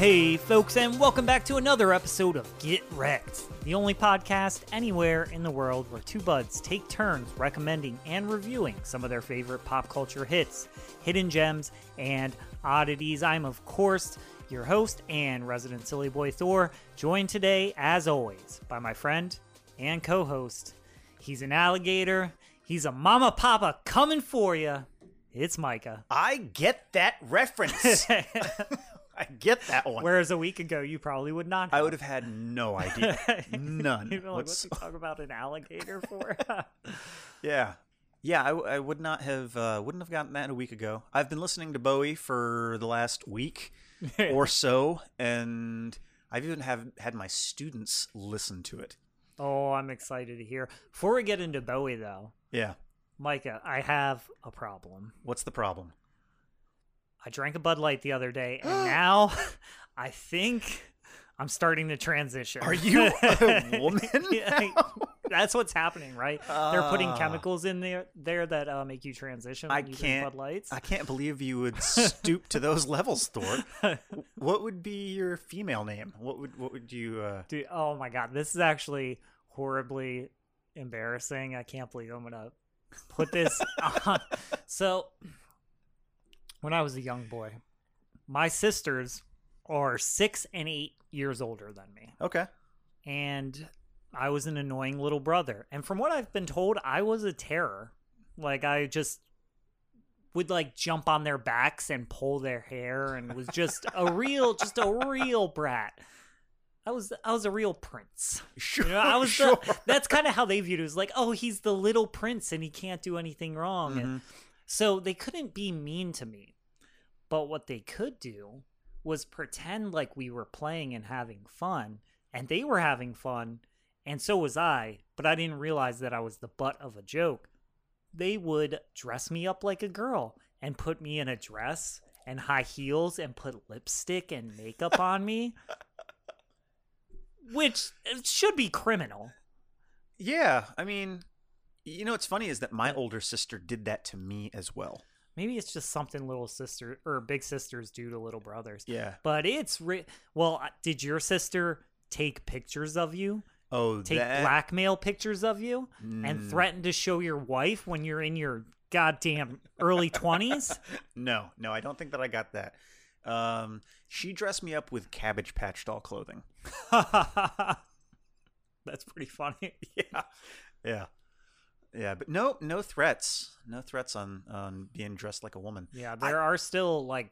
Hey, folks, and welcome back to another episode of Get Wrecked, the only podcast anywhere in the world where two buds take turns recommending and reviewing some of their favorite pop culture hits, hidden gems, and oddities. I'm, of course, your host and resident silly boy Thor, joined today, as always, by my friend and co host. He's an alligator, he's a mama papa coming for you. It's Micah. I get that reference. I get that one. Whereas a week ago, you probably would not. I would have had no idea. None. You'd like, What's- what's he talk about an alligator for? yeah. Yeah, I would not have uh, wouldn't have gotten that a week ago. I've been listening to Bowie for the last week or so, and I've even have had my students listen to it. oh, I'm excited to hear. Before we get into Bowie, though, Yeah. Micah, I have a problem. What's the problem? I drank a Bud Light the other day, and now I think I'm starting to transition. Are you a woman? Yeah, That's what's happening, right? They're putting Ah. chemicals in there there that uh, make you transition. I you can't- Bud Lights. I can't believe you would stoop to those levels, Thor. What would be your female name? What would what would you? Uh... Dude, oh my god, this is actually horribly embarrassing. I can't believe I'm gonna put this on. So, when I was a young boy, my sisters are six and eight years older than me, Okay. and I was an annoying little brother. And from what I've been told, I was a terror. Like I just would like jump on their backs and pull their hair and was just a real just a real brat. I was I was a real prince. Sure. You know, I was sure. the, that's kind of how they viewed it. It was like, oh, he's the little prince and he can't do anything wrong. And Mhm. So they couldn't be mean to me. But what they could do was pretend like we were playing and having fun, and they were having fun, and so was I, but I didn't realize that I was the butt of a joke. They would dress me up like a girl and put me in a dress and high heels and put lipstick and makeup on me, which uh, should be criminal. Yeah, I mean, you know what's funny is that my older sister did that to me as well. Maybe it's just something little sister or big sisters do to little brothers. Yeah. But it's re- well. Did your sister take pictures of you? Oh, Take that. blackmail pictures of you and Mm. threaten to show your wife when you're in your goddamn early twenties? No, no, I don't think that I got that. Um, she dressed me up with Cabbage Patch doll clothing. That's pretty funny. Yeah, yeah, yeah. But no, no threats. No threats on on being dressed like a woman. Yeah, there are still like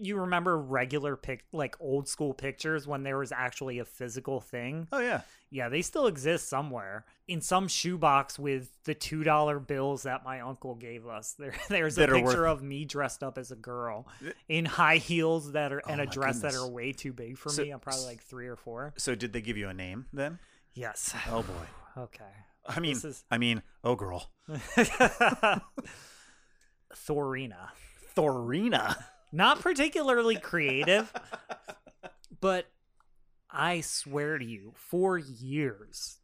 you remember regular pic like old school pictures when there was actually a physical thing. Oh yeah. Yeah, they still exist somewhere in some shoebox with the two dollar bills that my uncle gave us. There, there's a That picture worth- of me dressed up as a girl in high heels that are and Oh a my dress that are way too big for So- me. I'm probably like three or four. So did they give you a name then? Yes. Oh boy. Okay. I mean, is- I mean, oh girl, Thorina. Thorina. Not particularly creative, but I swear to you, for years,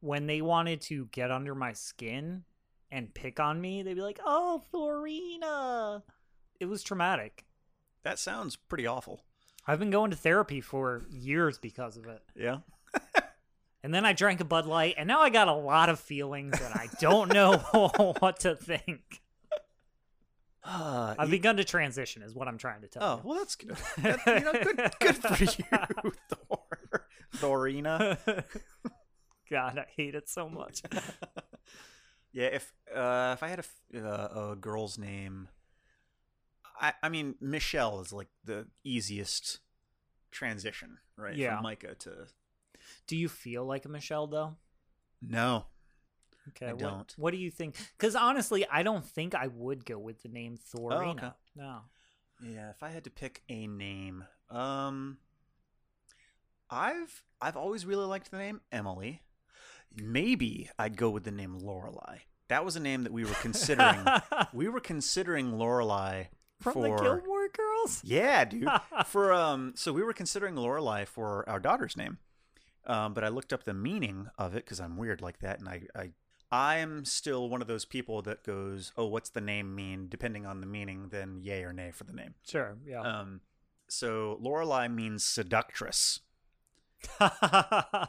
when they wanted to get under my skin and pick on me, they'd be like, "Oh, Thorina." It was traumatic. That sounds pretty awful. I've been going to therapy for years because of it. Yeah. And then I drank a Bud Light, and now I got a lot of feelings, and I don't know what to think. Uh, I've y- begun to transition, is what I'm trying to tell you. oh you. well, that's good. That- you know, good, good for you, Thor. Thorina. God, I hate it so much. Yeah, if uh, if I had a, uh, a girl's name, I I mean Michelle is like the easiest transition, right? Yeah. From Micah to Do you feel like a Michelle though? no. Okay, I what, don't. What do you think? Because honestly, I don't think I would go with the name Thorina. okay. No. Yeah, if I had to pick a name, um, I've I've always really liked the name Emily. Maybe I'd go with the name Lorelai. That was a name that we were considering. we were considering Lorelai From for the Gilmore Girls. Yeah, dude. for um, so we were considering Lorelai for our daughter's name, um, but I looked up the meaning of it because I'm weird like that, and I, I, I am still one of those people that goes, "Oh, what's the name mean?" Depending on the meaning, then yay or nay for the name. Sure. Yeah. Um, So Lorelei means seductress.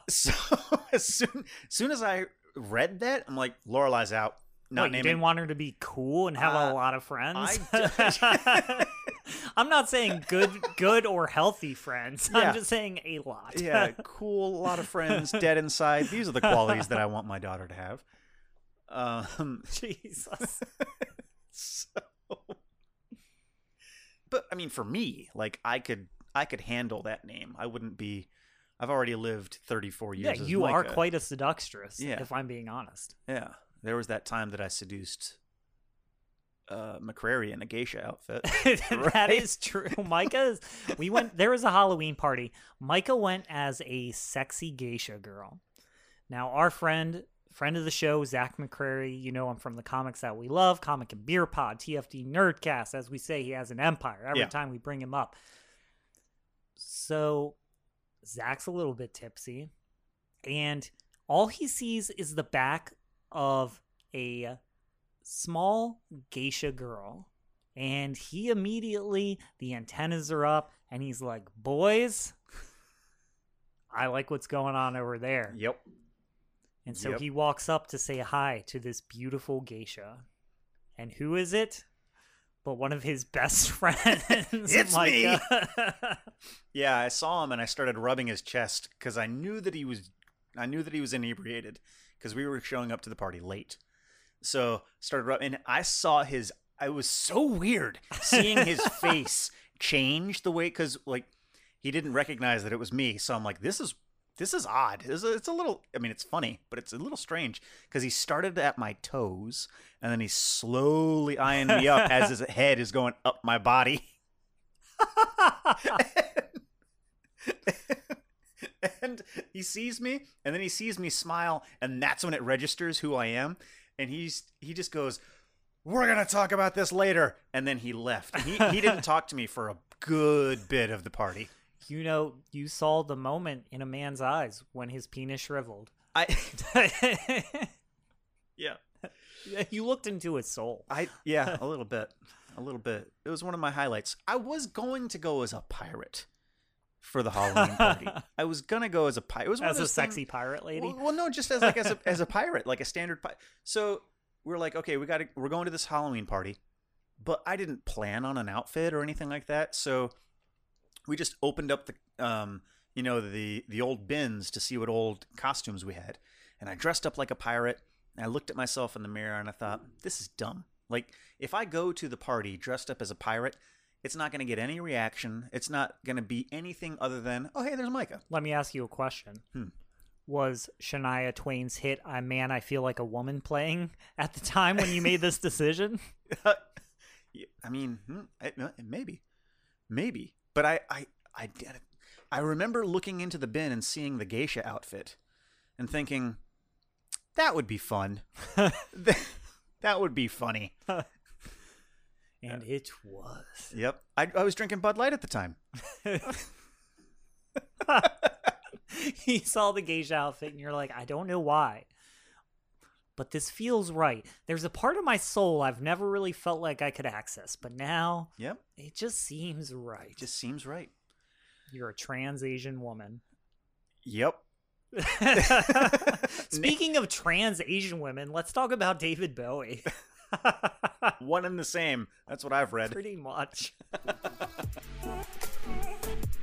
So as soon as soon as I read that, I'm like, Lorelei's out. Not you naming. didn't want her to be cool and have Uh, a lot of friends? I I'm not saying good, good or healthy friends. Yeah. I'm just saying a lot. yeah, cool, a lot of friends, dead inside. These are the qualities that I want my daughter to have. Um, Jesus. so, but I mean, for me, like I could, I could handle that name. I wouldn't be. I've already lived 34 Yeah, years. as you are quite a seductress. Yeah. If I'm being honest. Yeah, there was that time that I seduced uh, McCrary in a geisha outfit. that is true. Micah is, we went there was a Halloween party. Micah went as a sexy geisha girl. Now our friend friend of the show, Zach McCrary, you know him from the comics that we love, Comic and Beer Pod, TFD Nerdcast. As we say, he has an empire every Yeah. time we bring him up. So Zach's a little bit tipsy, and all he sees is the back of a small geisha girl. And he immediately, the antennas are up, and he's like, Boys, I like what's going on over there. yep. And so Yep. he walks up to say hi to this beautiful geisha. And who is it? But one of his best friends. It's me! Yeah, I saw him and I started rubbing his chest because I knew that he was, I knew that he was inebriated because we were showing up to the party late. So started rubbing, and I saw his. I was so weird seeing his face change the way because like he didn't recognize that it was me. So I'm like, this is this is odd. It's a, it's a little. I mean, it's funny, but it's a little strange because he started at my toes and then he's slowly eyeing me up as his head is going up my body. and he sees me and then he sees me smile and that's when it registers who I am and he's he just goes we're going to talk about this later and then he left. He he didn't talk to me for a good bit of the party. you know, you saw the moment in a man's eyes when his penis shriveled. I yeah. you looked into his soul. I yeah, a little bit. A little bit. It was one of my highlights. I was going to go as a pirate for the Halloween party. I was gonna go as a pirate. It was As a sexy things- pirate lady. Well, well, no, just as like as a as a pirate, like a standard pirate. So we're like, okay, we got to we're going to this Halloween party, but I didn't plan on an outfit or anything like that. So we just opened up the um you know the the old bins to see what old costumes we had, and I dressed up like a pirate. And I looked at myself in the mirror and I thought, this is dumb. Like if I go to the party dressed up as a pirate. It's not going to get any reaction. It's not going to be anything other than, oh, hey, there's Micah. Let me ask you a question. Hmm. Was Shania Twain's hit "I Man I Feel Like a Woman" playing at the time when you made this decision? I mean, hmm, no, maybe, maybe. But I, I, I. I remember looking into the bin and seeing the geisha outfit, and thinking, that would be fun. that would be funny. Uh, and it was. Yep. I, I was drinking Bud Light at the time. you saw the geisha outfit and you're like, I don't know why. But this feels right. There's a part of my soul I've never really felt like I could access, but now Yep. it just seems right. It just seems right. You're a trans Asian woman. Yep. Speaking of trans Asian women, let's talk about David Bowie. One and the same. That's what I've read. Pretty much.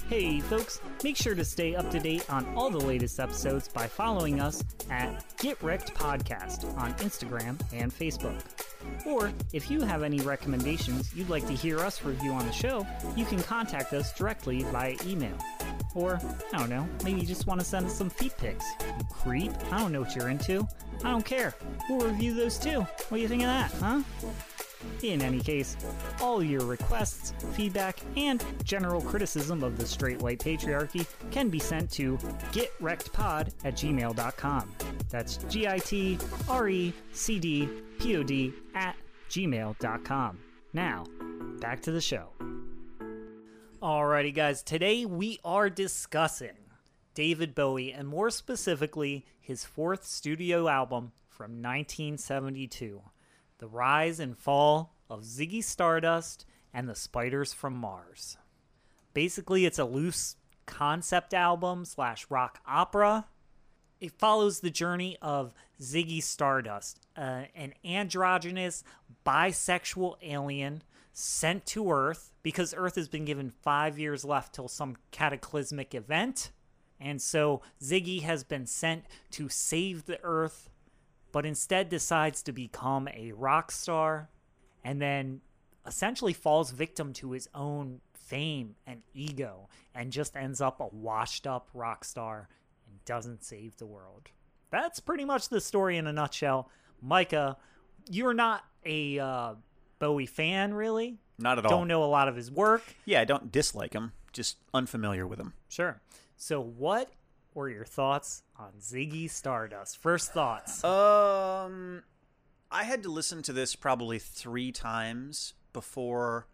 hey, folks, make sure to stay up to date on all the latest episodes by following us at Get Wrecked Podcast on Instagram and Facebook. Or if you have any recommendations you'd like to hear us review on the show, you can contact us directly via email. Or, I don't know, maybe you just want to send us some feet pics. You creep. I don't know what you're into. I don't care. We'll review those too. What do you think of that, huh? In any case, all your requests, feedback, and general criticism of the straight white patriarchy can be sent to getrectpod at gmail.com. That's G I T R E C D P O D at gmail.com. Now, back to the show. Alrighty, guys, today we are discussing David Bowie and more specifically his fourth studio album from 1972 The Rise and Fall of Ziggy Stardust and the Spiders from Mars. Basically, it's a loose concept album slash rock opera. It follows the journey of Ziggy Stardust, uh, an androgynous bisexual alien sent to Earth because Earth has been given five years left till some cataclysmic event. And so Ziggy has been sent to save the Earth, but instead decides to become a rock star and then essentially falls victim to his own fame and ego and just ends up a washed up rock star and doesn't save the world. That's pretty much the story in a nutshell. Micah, you're not a uh, Bowie fan, really. Not at all. Don't know a lot of his work. Yeah, I don't dislike him. Just unfamiliar with him. Sure. So, what were your thoughts on Ziggy Stardust? First thoughts. Um, I had to listen to this probably three times before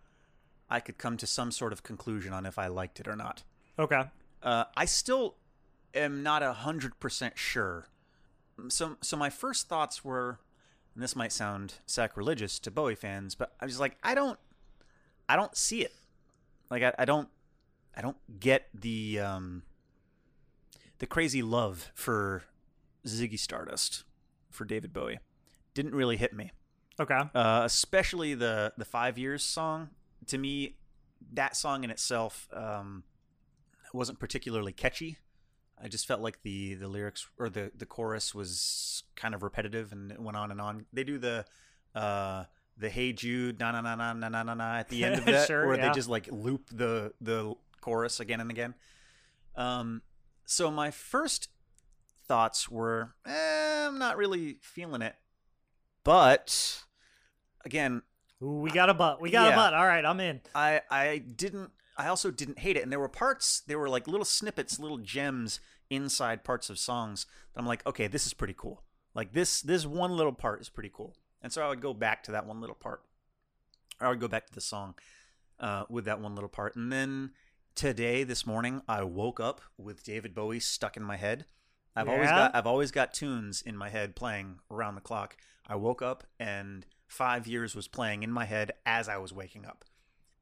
I could come to some sort of conclusion on if I liked it or not. Okay. Uh, I still am not a hundred percent sure. So, so my first thoughts were, and this might sound sacrilegious to Bowie fans, but I was like, I don't, I don't see it. Like, I, I don't, I don't get the, um, the crazy love for Ziggy Stardust for David Bowie. Didn't really hit me Okay. uh, especially the the five years song. To me, that song in itself um, wasn't particularly catchy. I just felt like the the lyrics or the the chorus was kind of repetitive and it went on and on. They do the uh, the Hey Jude na na na na na na na na at the end of that, Sure, where yeah. they just like loop the the chorus again and again. Um, so my first thoughts were, eh, I'm not really feeling it, but again, Ooh, we got a butt. We got a Yeah. butt. All right, I'm in. I I didn't I also didn't hate it. And there were parts there were like little snippets little gems inside parts of songs that I'm like okay this is pretty cool. Like this this one little part is pretty cool. And so I would go back to that one little part. I would go back to the song uh, with that one little part. And then today this morning I woke up with David Bowie stuck in my head. I've always got I've always got tunes in my head playing around the clock. I woke up and 5 years was playing in my head as I was waking up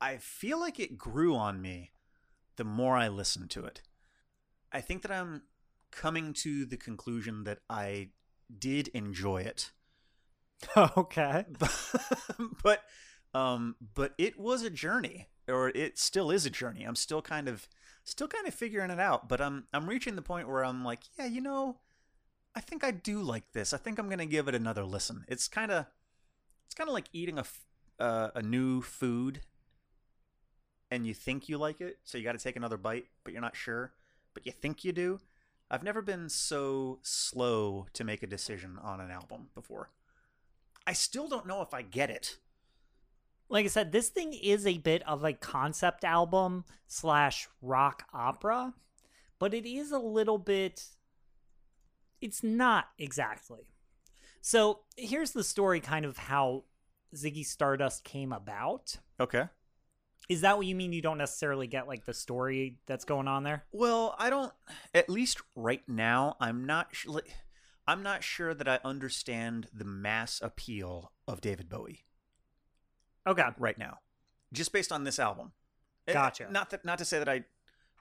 I feel like it grew on me the more I listened to it. I think that I'm coming to the conclusion that I did enjoy it. okay. but um but it was a journey or it still is a journey. I'm still kind of still kind of figuring it out, but I'm I'm reaching the point where I'm like, yeah, you know, I think I do like this. I think I'm going to give it another listen. It's kind of it's kind of like eating a uh, a new food and you think you like it, so you got to take another bite, but you're not sure, but you think you do. I've never been so slow to make a decision on an album before. I still don't know if I get it. Like I said, this thing is a bit of a concept album slash rock opera, but it is a little bit. It's not exactly. So here's the story kind of how Ziggy Stardust came about. Okay. Is that what you mean? You don't necessarily get like the story that's going on there? Well, I don't. At least right now, I'm not. sh- I'm not sure that I understand the mass appeal of David Bowie Okay. right now, just based on this album. Eh, Gotcha. Not that. Not to say that I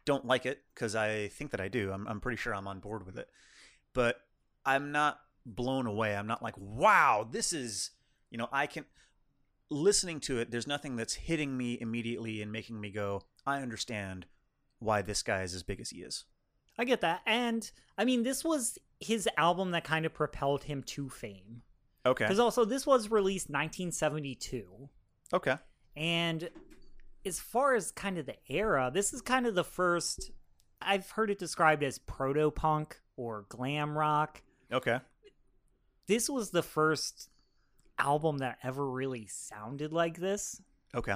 don't like it, because I think that I do. I'm. I'm pretty sure I'm on board with it, but I'm not blown away. I'm not like, wow, this is. You know, I can. Listening to it, there's nothing that's hitting me immediately and making me go, I understand why this guy is as big as he is. I get that. And I mean, this was his album that kind of propelled him to fame. Okay. Because also, this was released 1972. Okay. And as far as kind of the era, this is kind of the first. I've heard it described as proto punk or glam rock. Okay. This was the first album that ever really sounded like this. Okay.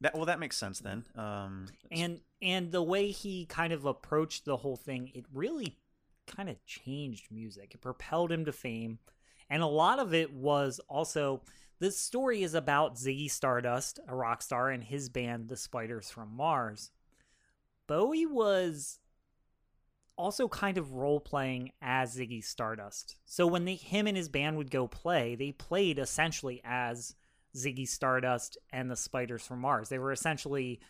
That well, that makes sense then. Um, And and the way he kind of approached the whole thing, it really kind of changed music. It propelled him to fame. And a lot of it was also this story is about Ziggy Stardust, a rock star, and his band, the Spiders from Mars. Bowie was also kind of role playing as Ziggy Stardust. So when they, him and his band would go play, they played essentially as Ziggy Stardust and the Spiders from Mars. They were essentially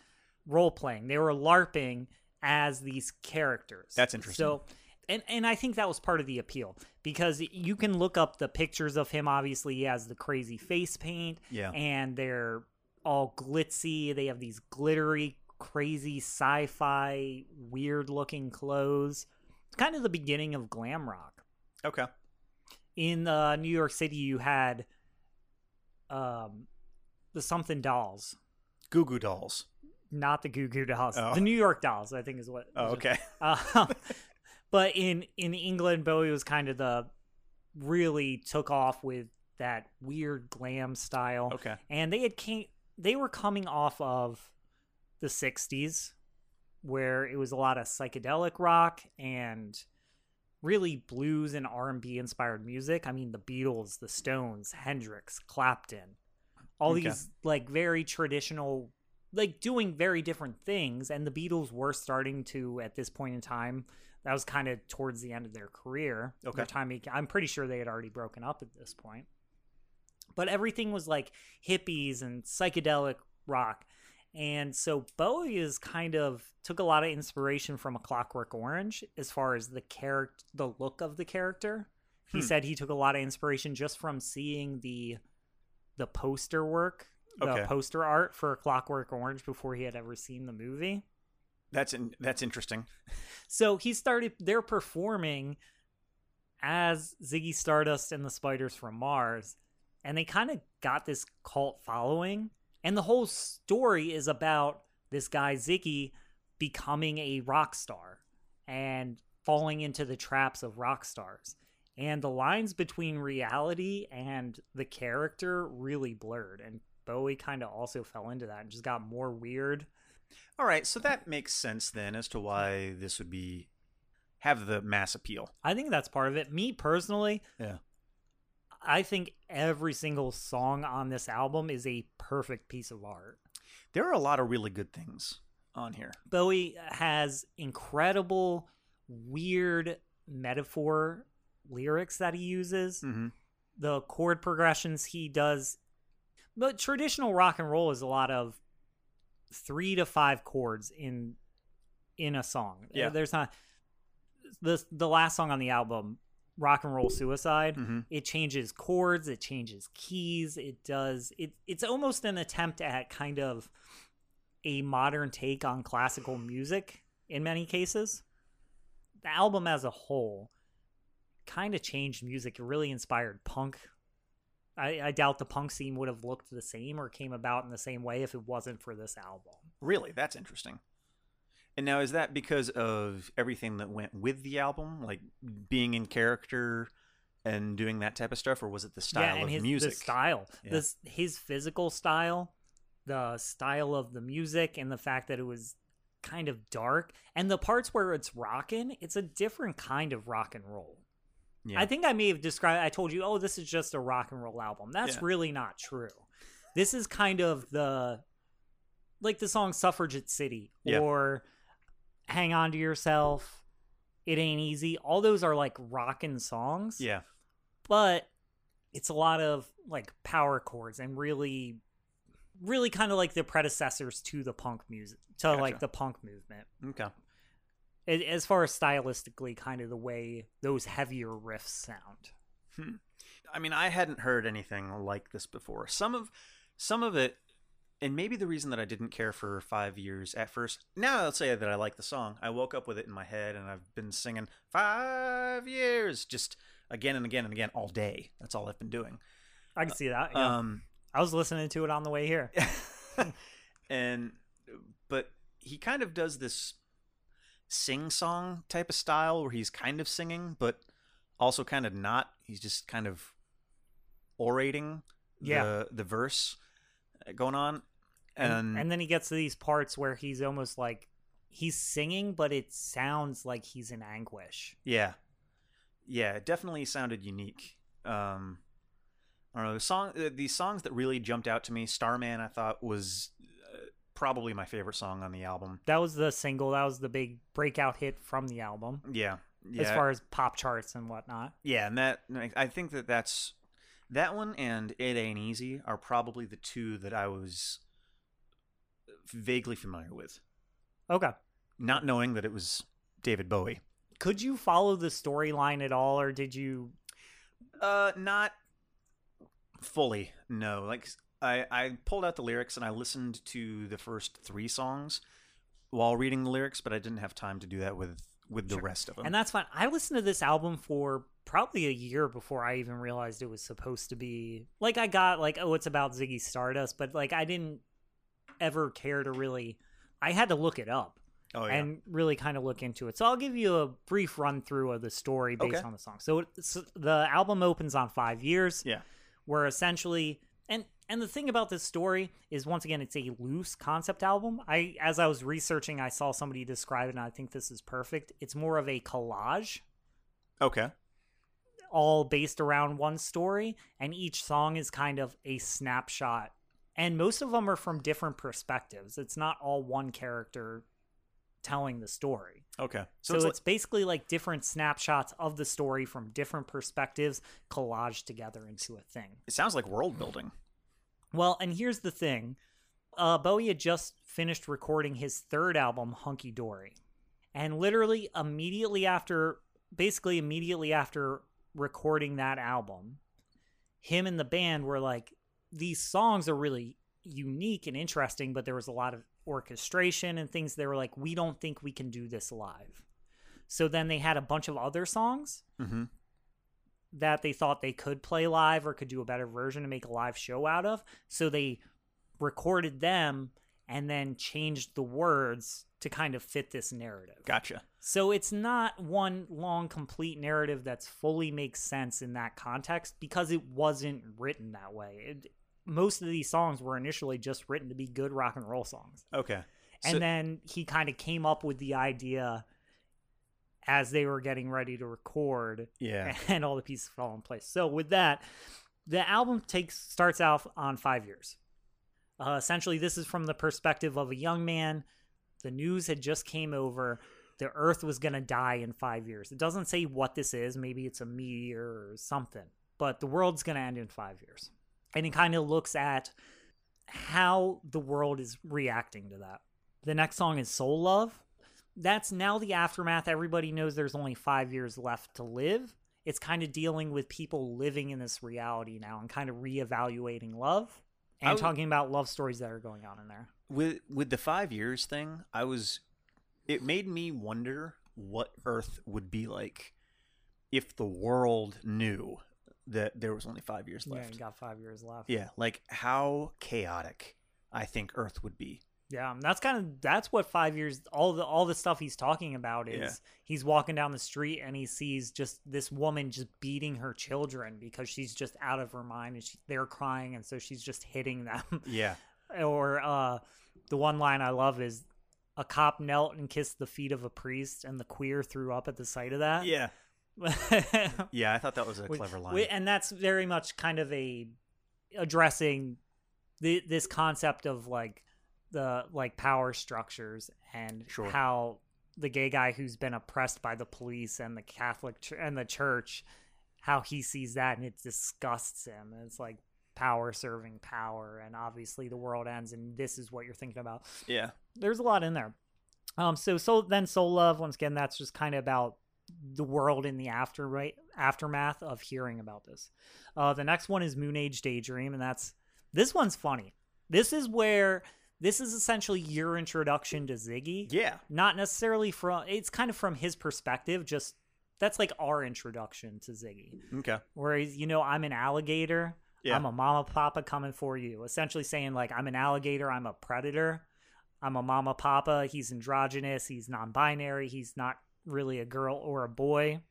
role playing. They were LARPing as these characters. That's interesting. So, and and I think that was part of the appeal because you can look up the pictures of him. Obviously, he has the crazy face paint, Yeah. and they're all glitzy. They have these glittery, crazy sci-fi, weird-looking clothes. It's kind of the beginning of glam rock Okay. in uh, New York City, you had um, the something dolls, Goo Goo Dolls. not the Goo Goo dolls. Oh. The New York dolls, I think, is what. Oh, okay. Uh, but in in England, Bowie was kind of the really took off with that weird glam style, Okay. and they had came they were coming off of the '60s, where it was a lot of psychedelic rock and really blues and R&B inspired music. I mean, the Beatles, the Stones, Hendrix, Clapton, all Okay. these like very traditional like doing very different things and the Beatles were starting to at this point in time that was kind of towards the end of their career. Okay. Their time I'm pretty sure they had already broken up at this point. But everything was like hippies and psychedelic rock. And so Bowie is kind of took a lot of inspiration from a Clockwork Orange as far as the character, the look of the character. He Hmm. said he took a lot of inspiration just from seeing the the poster work, the Okay. poster art for A Clockwork Orange before he had ever seen the movie. That's in, that's interesting. So he started they're performing as Ziggy Stardust and the Spiders from Mars, and they kind of got this cult following. And the whole story is about this guy Ziggy becoming a rock star and falling into the traps of rock stars. And the lines between reality and the character really blurred. And Bowie kind of also fell into that and just got more weird. All right, so that makes sense then as to why this would be have the mass appeal. I think that's part of it. Me personally, Yeah. I think every single song on this album is a perfect piece of art. There are a lot of really good things on here. Bowie has incredible, weird metaphor lyrics that he uses. Mm-hmm. The chord progressions he does. But traditional rock and roll is a lot of three to five chords in in a song. Yeah. There's not the the last song on the album, Rock and Roll Suicide. Mm-hmm. it changes chords it changes keys it does it it's almost an attempt at kind of a modern take on classical music in many cases the album as a whole kind of changed music it really inspired punk I, I doubt the punk scene would have looked the same or came about in the same way if it wasn't for this album Really, that's interesting. And now is that because of everything that went with the album, like being in character and doing that type of stuff, or was it the style and of his, music? The style, Yeah. this his physical style, the style of the music, and the fact that it was kind of dark, and the parts where it's rocking, it's a different kind of rock and roll. Yeah. I think I may have described. I told you, oh, this is just a rock and roll album. That's Yeah. really not true. This is kind of the like the song "Suffragette City" Yeah. or "Hang On to Yourself." It ain't easy. All those are like rockin' songs yeah. but it's a lot of like power chords and really really kind of like the predecessors to the punk music to like the punk movement Okay. As far as stylistically kind of the way those heavier riffs sound hmm. I mean, I hadn't heard anything like this before. Some of some of it and maybe the reason that I didn't care for 5 years at first. Now I'll say that I like the song. I woke up with it in my head and I've been singing 5 years just again and again and again all day. That's all I've been doing. i can see that yeah. Um i was listening to it on the way here and but he kind of does this sing song type of style where he's kind of singing but also kind of not he's just kind of orating Yeah. the the verse going on and, and, and then he gets to these parts where he's almost like he's singing but it sounds like he's in anguish. Yeah. Yeah it definitely sounded unique. Um I don't know the song uh, the songs that really jumped out to me Starman I thought was uh, probably my favorite song on the album. That was the single that was the big breakout hit from the album. Yeah yeah. as far as pop charts and whatnot. Yeah, and that I think that that's that one and it ain't easy are probably the two that I was vaguely familiar with. Okay. not knowing that it was David Bowie. Could you follow the storyline at all, or did you? Uh, not fully. No, like I I pulled out the lyrics and I listened to the first three songs while reading the lyrics, but I didn't have time to do that with with the Sure. rest of them. And that's fine. I listened to this album for probably a year before I even realized it was supposed to be like I got like oh it's about Ziggy Stardust, but like I didn't ever care to really. I had to look it up oh yeah. and really kind of look into it. So I'll give you a brief run through of the story based Okay. on the song. So it's, the album opens on five years. Yeah. Where essentially and and the thing about this story is once again it's a loose concept album. I as I was researching I saw somebody describe it and I think this is perfect. It's more of a collage okay. All based around one story and each song is kind of a snapshot and most of them are from different perspectives. It's not all one character telling the story. Okay. So, So, it's, it's, basically like different snapshots of the story from different perspectives collaged together into a thing. it sounds like world building. Well, and here's the thing. Uh, Bowie had just finished recording his third album, Hunky Dory. And literally immediately after, basically immediately after recording that album, him and the band were like, these songs are really unique and interesting, but there was a lot of orchestration and things. They were like, we don't think we can do this live. So then they had a bunch of other songs Mm-hmm. that they thought they could play live or could do a better version to make a live show out of. So they recorded them and then changed the words to kind of fit this narrative. Gotcha. So it's not one long complete narrative that's fully makes sense in that context because it wasn't written that way. It, most of these songs were initially just written to be good rock and roll songs. Okay. And So- then he kind of came up with the idea as they were getting ready to record Yeah. and all the pieces fall in place. So with that, the album takes starts out on five years. Uh, essentially, this is from the perspective of a young man. The news had just came over. The Earth was going to die in five years. It doesn't say what this is. Maybe it's a meteor or something. But the world's going to end in five years, and he kind of looks at how the world is reacting to that. The next song is Soul Love that's now the aftermath. Everybody knows there's only five years left to live. It's kind of dealing with people living in this reality now and kind of reevaluating love and w- talking about love stories that are going on in there. with with the five years thing, I was it made me wonder what Earth would be like if the world knew that there was only five years Yeah, left. you got five years left. Yeah, like how chaotic I think Earth would be. Yeah, that's kind of that's what five years. All the all the stuff he's talking about is Yeah. he's walking down the street and he sees just this woman just beating her children because she's just out of her mind and she, they're crying and so she's just hitting them. Yeah, or uh the one line I love is a cop knelt and kissed the feet of a priest and the queer threw up at the sight of that. yeah, yeah. I thought that was a clever line. and that's very much kind of a addressing the, this concept of like the like power structures and Sure. how the gay guy who's been oppressed by the police and the Catholic ch- and the church, how he sees that and it disgusts him. And it's like power serving power, and obviously the world ends, and this is what you're thinking about yeah, there's a lot in there. Um, so so then soul love once again that's just kind of about the world in the after right aftermath of hearing about this. Uh, the next one is Moon Age Daydream, and that's this one's funny. This is where this is essentially your introduction to Ziggy. yeah. Not necessarily from it's kind of from his perspective. Just that's like our introduction to Ziggy Okay. Whereas, you know, I'm an alligator. Yeah. I'm a mama papa coming for you. Essentially saying like I'm an alligator, I'm a predator. I'm a mama papa. He's androgynous. He's non-binary. He's not really a girl or a boy.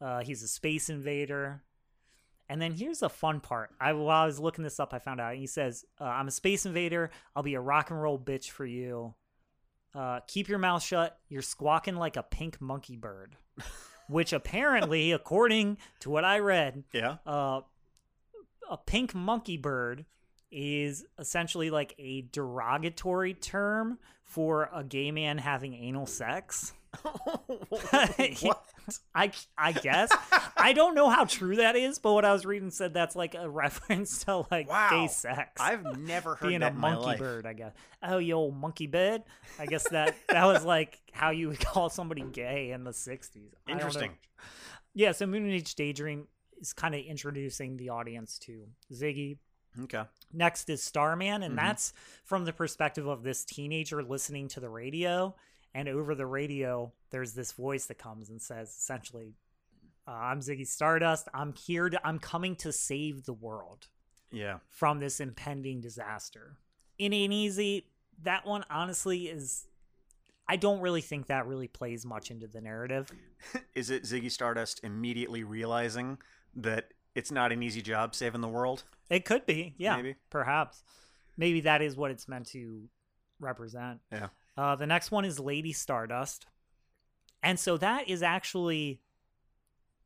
Uh, he's a space invader. And then here's a fun part. I while I was looking this up, I found out he says, uh, "I'm a space invader. I'll be a rock and roll bitch for you. Uh, keep your mouth shut. You're squawking like a pink monkey bird." Which apparently, according to what I read, Yeah. uh, a pink monkey bird is essentially like a derogatory term for a gay man having anal sex. what? I I guess I don't know how true that is, but what I was reading said that's like a reference to like Wow. gay sex. I've never heard being that a monkey bird, I guess. Oh, you old monkey bird. I guess that that was like how you would call somebody gay in the '60s. I don't know. Interesting. Yeah, so Moon Age Daydream is kind of introducing the audience to Ziggy. Okay. Next is Starman, and Mhm. that's from the perspective of this teenager listening to the radio. And over the radio, there's this voice that comes and says, essentially, uh, "I'm Ziggy Stardust. I'm here to. I'm coming to save the world." Yeah. from this impending disaster. In Ain't Easy, that one honestly is. I don't really think that really plays much into the narrative. Is it Ziggy Stardust immediately realizing that it's not an easy job saving the world? It could be, yeah, Maybe. perhaps. Maybe that is what it's meant to represent. Yeah. Uh, the next one is Lady Stardust, and so that is actually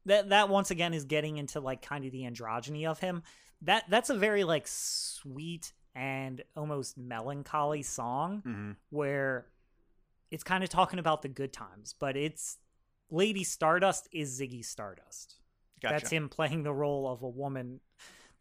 that that once again is getting into like kind of the androgyny of him. That that's a very like sweet and almost melancholy song. Mm-hmm. where it's kind of talking about the good times, but it's Lady Stardust is Ziggy Stardust. Gotcha. That's him playing the role of a woman.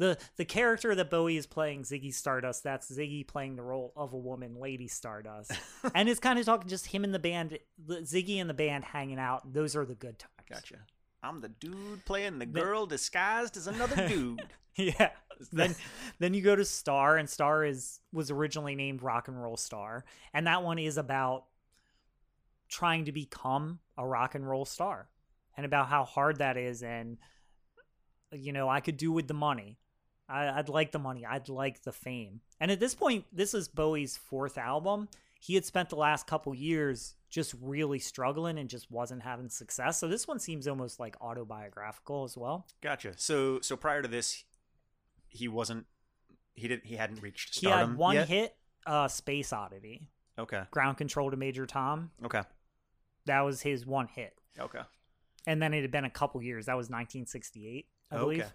The the character that Bowie is playing, Ziggy Stardust, that's Ziggy playing the role of a woman, Lady Stardust. and it's kind of talking just him and the band, Ziggy and the band hanging out. Those are the good times. Gotcha. I'm the dude playing the girl disguised as another dude. yeah. Then then you go to Star and Star is was originally named Rock and Roll Star and that one is about trying to become a rock and roll star and about how hard that is and you know I could do with the money. I, I'd like the money. I'd like the fame. And at this point, this is Bowie's fourth album. He had spent the last couple years just really struggling and just wasn't having success. So this one seems almost like autobiographical as well. Gotcha. So so prior to this, he wasn't. He didn't. He hadn't reached He had one yet? hit, uh, Space Oddity, Okay. Ground Control to Major Tom. Okay. That was his one hit, Okay. and then it had been a couple years. That was 1968, I believe.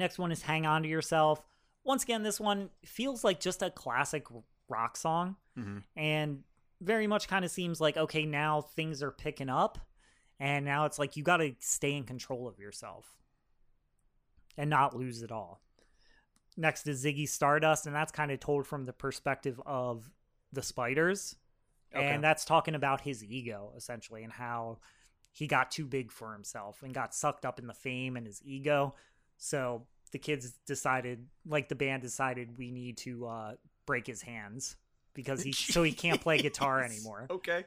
Next one is Hang On to Yourself. Once again, this one feels like just a classic rock song, hmm and very much kind of seems like okay, now things are picking up, and now it's like you got to stay in control of yourself and not lose it all. Next is Ziggy Stardust, and that's kind of told from the perspective of the spiders. Okay. And that's talking about his ego, essentially, and how he got too big for himself and got sucked up in the fame and his ego. So the kids decided, like the band decided, we need to uh, break his hands because he so he can't play guitar anymore. Okay.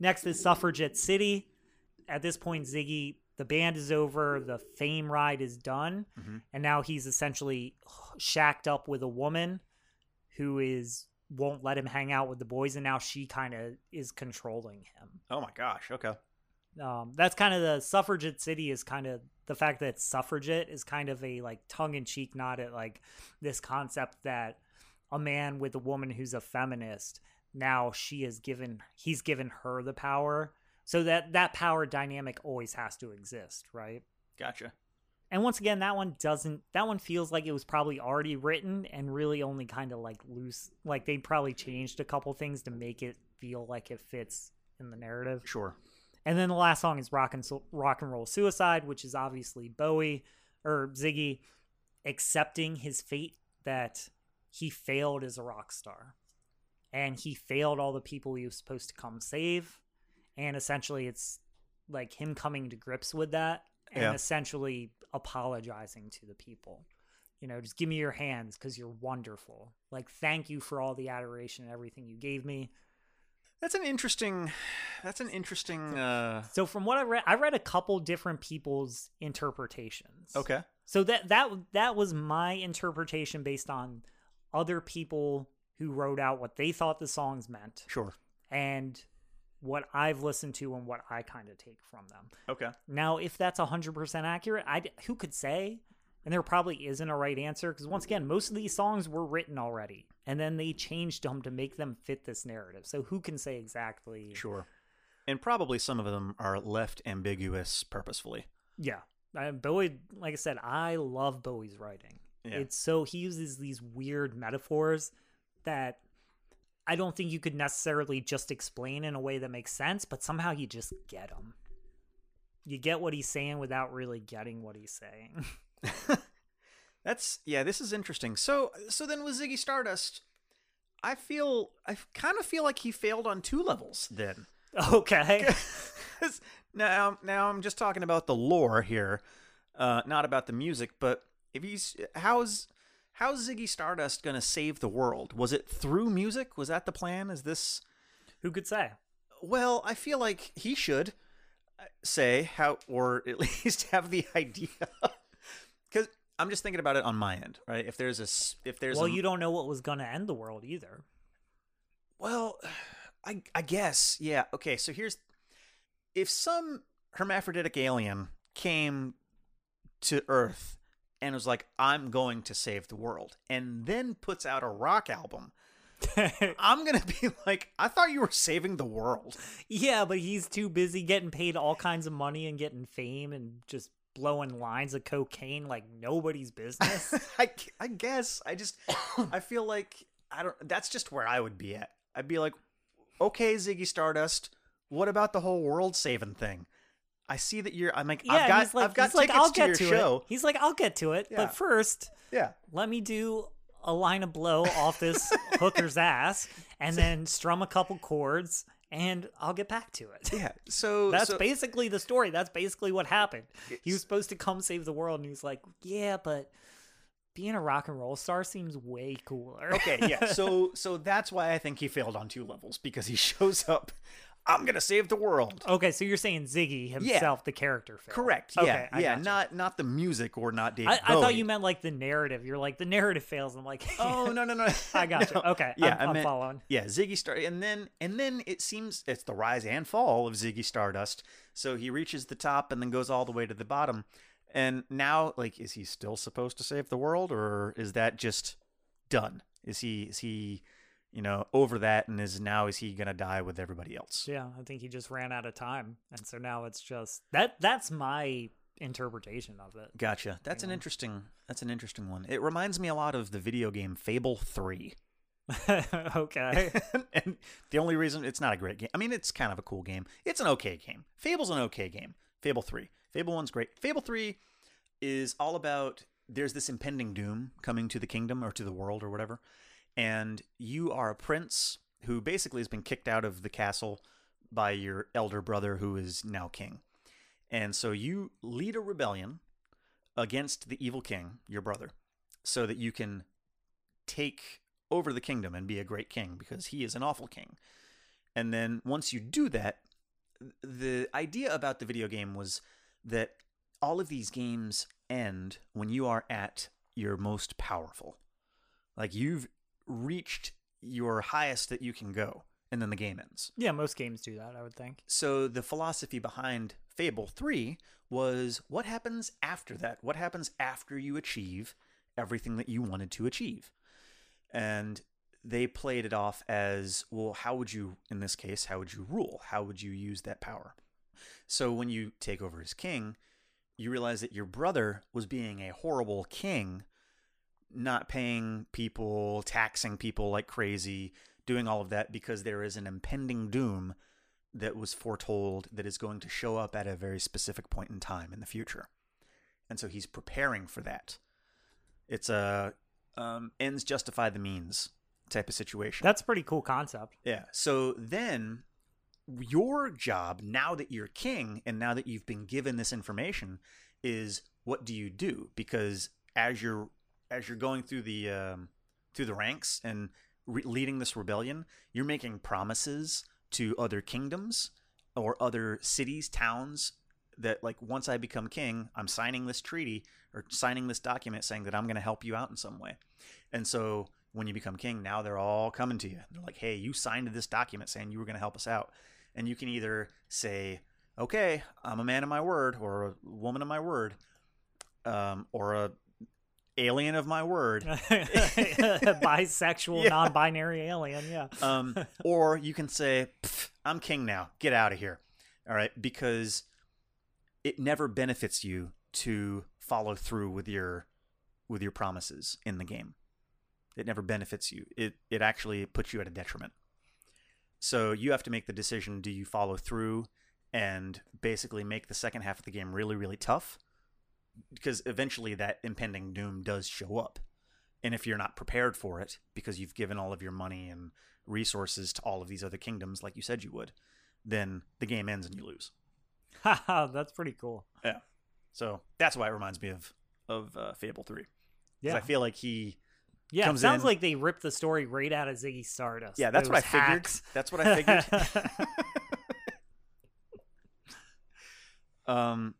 Next is Suffragette City. At this point, Ziggy, the band is over, the fame ride is done, Mhm. and now he's essentially shacked up with a woman who is won't let him hang out with the boys, and now she kind of is controlling him. Oh my gosh. Okay. Um, that's kind of the Suffragette City is kind of the fact that suffragette is kind of a like tongue in cheek nod at like this concept that a man with a woman who's a feminist now she is given he's given her the power so that that power dynamic always has to exist right Gotcha. and once again that one doesn't that one feels like it was probably already written and really only kind of like loose like they probably changed a couple things to make it feel like it fits in the narrative Sure. And then the last song is Rock and Rock and Roll Suicide, which is obviously Bowie or Ziggy accepting his fate that he failed as a rock star. And he failed all the people he was supposed to come save. And essentially it's like him coming to grips with that and Yeah. essentially apologizing to the people. You know, just give me your hands because you're wonderful. Like, thank you for all the adoration and everything you gave me. That's an interesting. That's an interesting. uh So from what I read, I read a couple different people's interpretations. Okay. So that that that was my interpretation based on other people who wrote out what they thought the songs meant Sure. and what I've listened to and what I kind of take from them. Okay. Now, if that's 100% accurate, I who could say? And there probably isn't a right answer because once again, most of these songs were written already and then they changed them to make them fit this narrative. So who can say exactly? Sure. And probably some of them are left ambiguous purposefully. Yeah. Uh, Bowie, like I said, I love Bowie's writing. Yeah. It's so he uses these weird metaphors that I don't think you could necessarily just explain in a way that makes sense, but somehow you just get him. You get what he's saying without really getting what he's saying. That's yeah, this is interesting. So so then with Ziggy Stardust, I feel I kind of feel like he failed on two levels then. Okay. now now I'm just talking about the lore here, uh, not about the music. But if he's how's how's Ziggy Stardust gonna save the world? Was it through music? Was that the plan? Is this? Who could say? Well, I feel like he should uh, say how, or at least have the idea. Because I'm just thinking about it on my end, right? If there's a if there's well, a, you don't know what was going to end the world either. Well, I I guess yeah. Okay, so here's if some hermaphroditic alien came to Earth and was like, "I'm going to save the world," and then puts out a rock album, I'm gonna be like, "I thought you were saving the world." yeah, but he's too busy getting paid all kinds of money and getting fame and just blowing lines of cocaine like nobody's business. I I guess I just I feel like I don't. That's just where I would be at. I'd be like, "Okay, Ziggy Stardust, what about the whole world saving thing?" I see that you're. I'm like, yeah, I've got, like, I've got he's like, tickets I'll to get your to show. it. He's like, I'll get to it, Yeah. but first, Yeah. let me do a line of blow off this hooker's ass, and then strum a couple chords, and I'll get back to it. Yeah. So That's so, basically the story. That's basically what happened. He was supposed to come save the world, and he's like, "Yeah, but being a rock and roll star seems way cooler." okay. Yeah. So so that's why I think he failed on two levels because he shows up. I'm gonna save the world. okay, so you're saying Ziggy himself, the character, failed. Correct. Yeah. I yeah. gotcha. Not not the music or not David. I, I thought you meant like the narrative. You're like the narrative fails. I'm like, Oh no no no! I gotcha. No. Okay, Yeah, I'm, I I'm meant- following. Yeah, Ziggy Star, and then and then it seems it's the rise and fall of Ziggy Stardust. So he reaches the top and then goes all the way to the bottom. And now, like, is he still supposed to save the world, or is that just done? Is he is he, you know, over that, and is now is he gonna die with everybody else? Yeah, I think he just ran out of time, and so now it's just that. That's my interpretation of it. Gotcha. That's an interesting. That's an interesting one. It reminds me a lot of the video game Fable Three. okay. and the only reason it's not a great game, I mean, it's kind of a cool game. It's an okay game. Fable's an okay game. Fable 3. Fable 1's great. Fable 3 is all about there's this impending doom coming to the kingdom or to the world or whatever. And you are a prince who basically has been kicked out of the castle by your elder brother who is now king. And so you lead a rebellion against the evil king, your brother, so that you can take over the kingdom and be a great king because he is an awful king. And then once you do that, the idea about the video game was that all of these games end when you are at your most powerful. Like you've reached your highest that you can go, and then the game ends. yeah, most games do that. I would think. So the philosophy behind Fable 3 was what happens after that? What happens after you achieve everything that you wanted to achieve? And they played it off as well, how would you, in this case, how would you rule? How would you use that power? So when you take over as king, you realize that your brother was being a horrible king, not paying people, taxing people like crazy, doing all of that because there is an impending doom that was foretold that is going to show up at a very specific point in time in the future. And so he's preparing for that. It's a um, ends justify the means type of situation. That's a pretty cool concept. Yeah. So then your job now that you're king and now that you've been given this information is what do you do? Because as you're as you're going through the um, through the ranks and re- leading this rebellion, you're making promises to other kingdoms or other cities, towns that like once I become king, I'm signing this treaty or signing this document saying that I'm going to help you out in some way. And so when you become king, now they're all coming to you. They're like, "Hey, you signed this document saying you were going to help us out." And you can either say, "Okay, I'm a man of my word," or a woman of my word, um, or a alien of my word. Bisexual, Yeah. non-binary alien. Yeah. um, or you can say, "I'm king now. Get out of here." All right, because it never benefits you to follow through with your with your promises in the game. It never benefits you. It it actually puts you at a detriment. So you have to make the decision do you follow through and basically make the second half of the game really, really tough? Because eventually that impending doom does show up. And if you're not prepared for it because you've given all of your money and resources to all of these other kingdoms like you said you would, then the game ends and you lose. Haha, that's pretty cool. Yeah. So that's why it reminds me of of uh, Fable 3. Yeah. I feel like he Yeah, it sounds in- like they ripped the story right out of Ziggy Stardust. Yeah, that's what I figured. hacks. That's what I figured. um,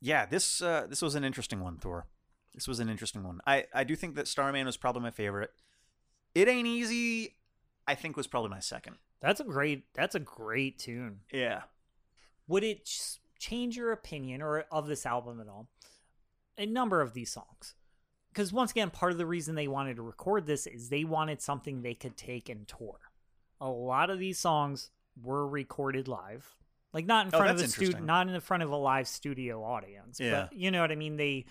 yeah, this uh, this was an interesting one, Thor. This was an interesting one. I I do think that Starman was probably my favorite. It ain't easy. I think was probably my second. That's a great. That's a great tune. Yeah. Would it ch- change your opinion or of this album at all? A number of these songs, because once again, part of the reason they wanted to record this is they wanted something they could take and tour. A lot of these songs were recorded live, like not in Oh, front of a studio, not in the front of a live studio audience. Yeah. But you know what I mean? They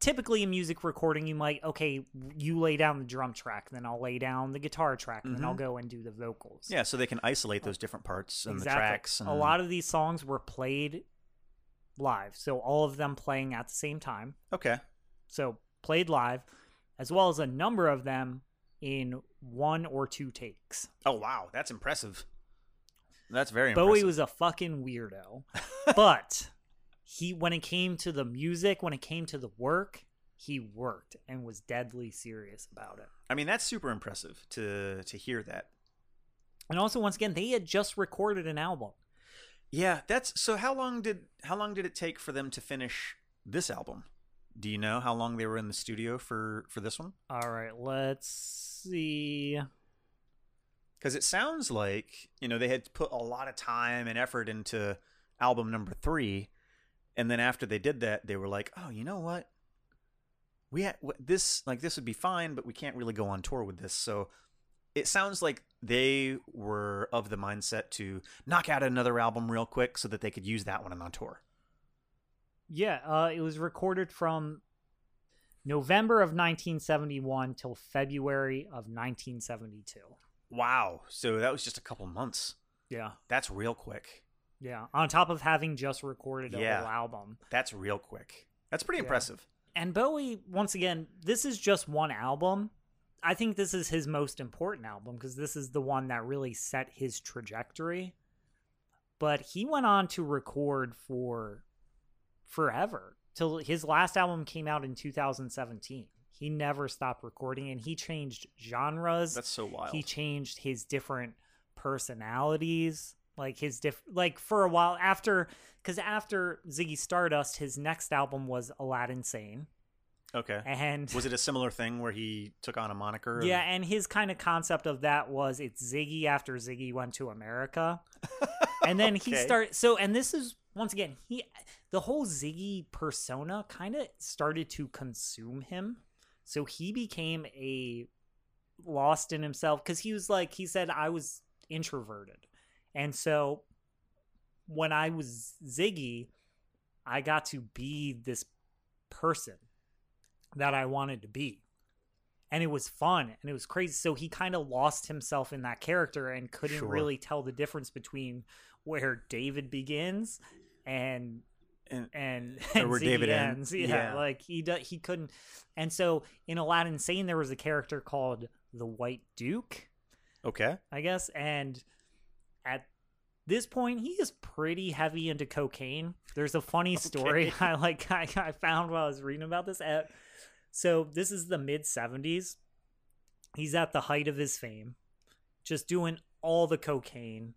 typically in music recording, you might okay, you lay down the drum track, then I'll lay down the guitar track, and then I'll Mhm. go and do the vocals. Yeah, so they can isolate those different parts and the tracks. And, A lot of these songs were played live, so all of them playing at the same time. Okay. So played live, as well as a number of them in one or two takes. Oh wow, that's impressive. That's very Bowie impressive. was a fucking weirdo, but he when it came to the music, when it came to the work, he worked and was deadly serious about it. I mean, that's super impressive to to hear that. And also, once again, they had just recorded an album. Yeah, that's so. How long did how long did it take for them to finish this album? Do you know how long they were in the studio for for this one? All right, let's see. Because it sounds like you know they had put a lot of time and effort into album number three, and then after they did that, they were like, "Oh, you know what? We ha- wh- this like this would be fine, but we can't really go on tour with this." So it sounds like they were of the mindset to knock out another album real quick so that they could use that one on tour. Yeah, uh, it was recorded from November of 1971 till February of 1972. Wow. So that was just a couple months. Yeah, That's real quick. yeah. On top of having just recorded a Yeah. whole album. That's real quick. That's pretty Yeah. impressive. And Bowie, once again, this is just one album. I think this is his most important album because this is the one that really set his trajectory. But he went on to record for forever till his last album came out in 2017. He never stopped recording and he changed genres. That's so wild. he changed his different personalities like his diff like for a while after because after ziggy stardust his next album was aladdin sane okay. and Was it a similar thing where he took on a moniker? of- yeah and his kind of concept of that was it's ziggy after ziggy went to america and then he Okay. started so and this is once again he the whole ziggy persona kind of started to consume him so he became a lost in himself because he was like he said i was introverted. And so when i was ziggy i got to be this person that i wanted to be. And it was fun and it was crazy. So he kind of lost himself in that character and couldn't Sure. really tell the difference between where david begins and And- and, and where David ends. ends. Yeah, Yeah. like he do, he couldn't. And so in Aladdin Sane, there was a character called the White Duke, Okay. I guess, and at this point, he is pretty heavy into cocaine. There's a funny story Okay. I like I, I found while I was reading about this. At, so this is the mid '70s. He's at the height of his fame, just doing all the cocaine,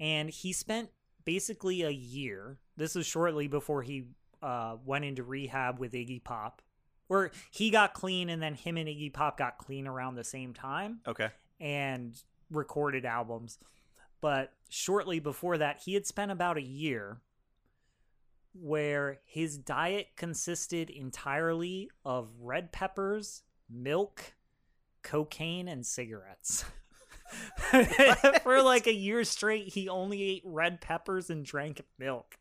and he spent basically a year. This is shortly before he uh, went into rehab with Iggy Pop, or he got clean, and then him and Iggy Pop got clean around the same time Okay. and recorded albums. But shortly before that, he had spent about a year where his diet consisted entirely of red peppers, milk, cocaine, and cigarettes. For like a year straight, he only ate red peppers and drank milk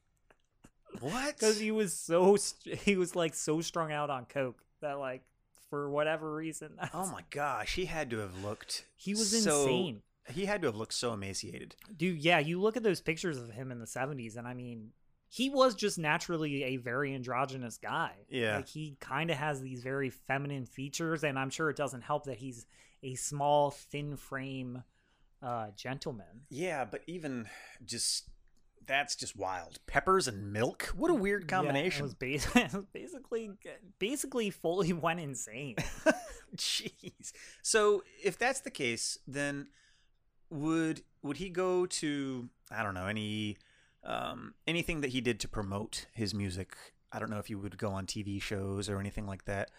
What? because he was so he was like so strung out on coke that like for whatever reason Oh my gosh, he had to have looked. he was so insane He had to have looked so emaciated. Dude, yeah, you look at those pictures of him in the 70s, and I mean, he was just naturally a very androgynous guy. Yeah. Like, he kind of has these very feminine features, and I'm sure it doesn't help that he's a small, thin frame uh, gentleman. Yeah, but even just that's just wild. Peppers and milk. What a weird combination. it, was bas- it was basically, basically fully went insane. Jeez. So if that's the case, then would would he go to I don't know any um, anything that he did to promote his music? I don't know if he would go on TV shows or anything like that.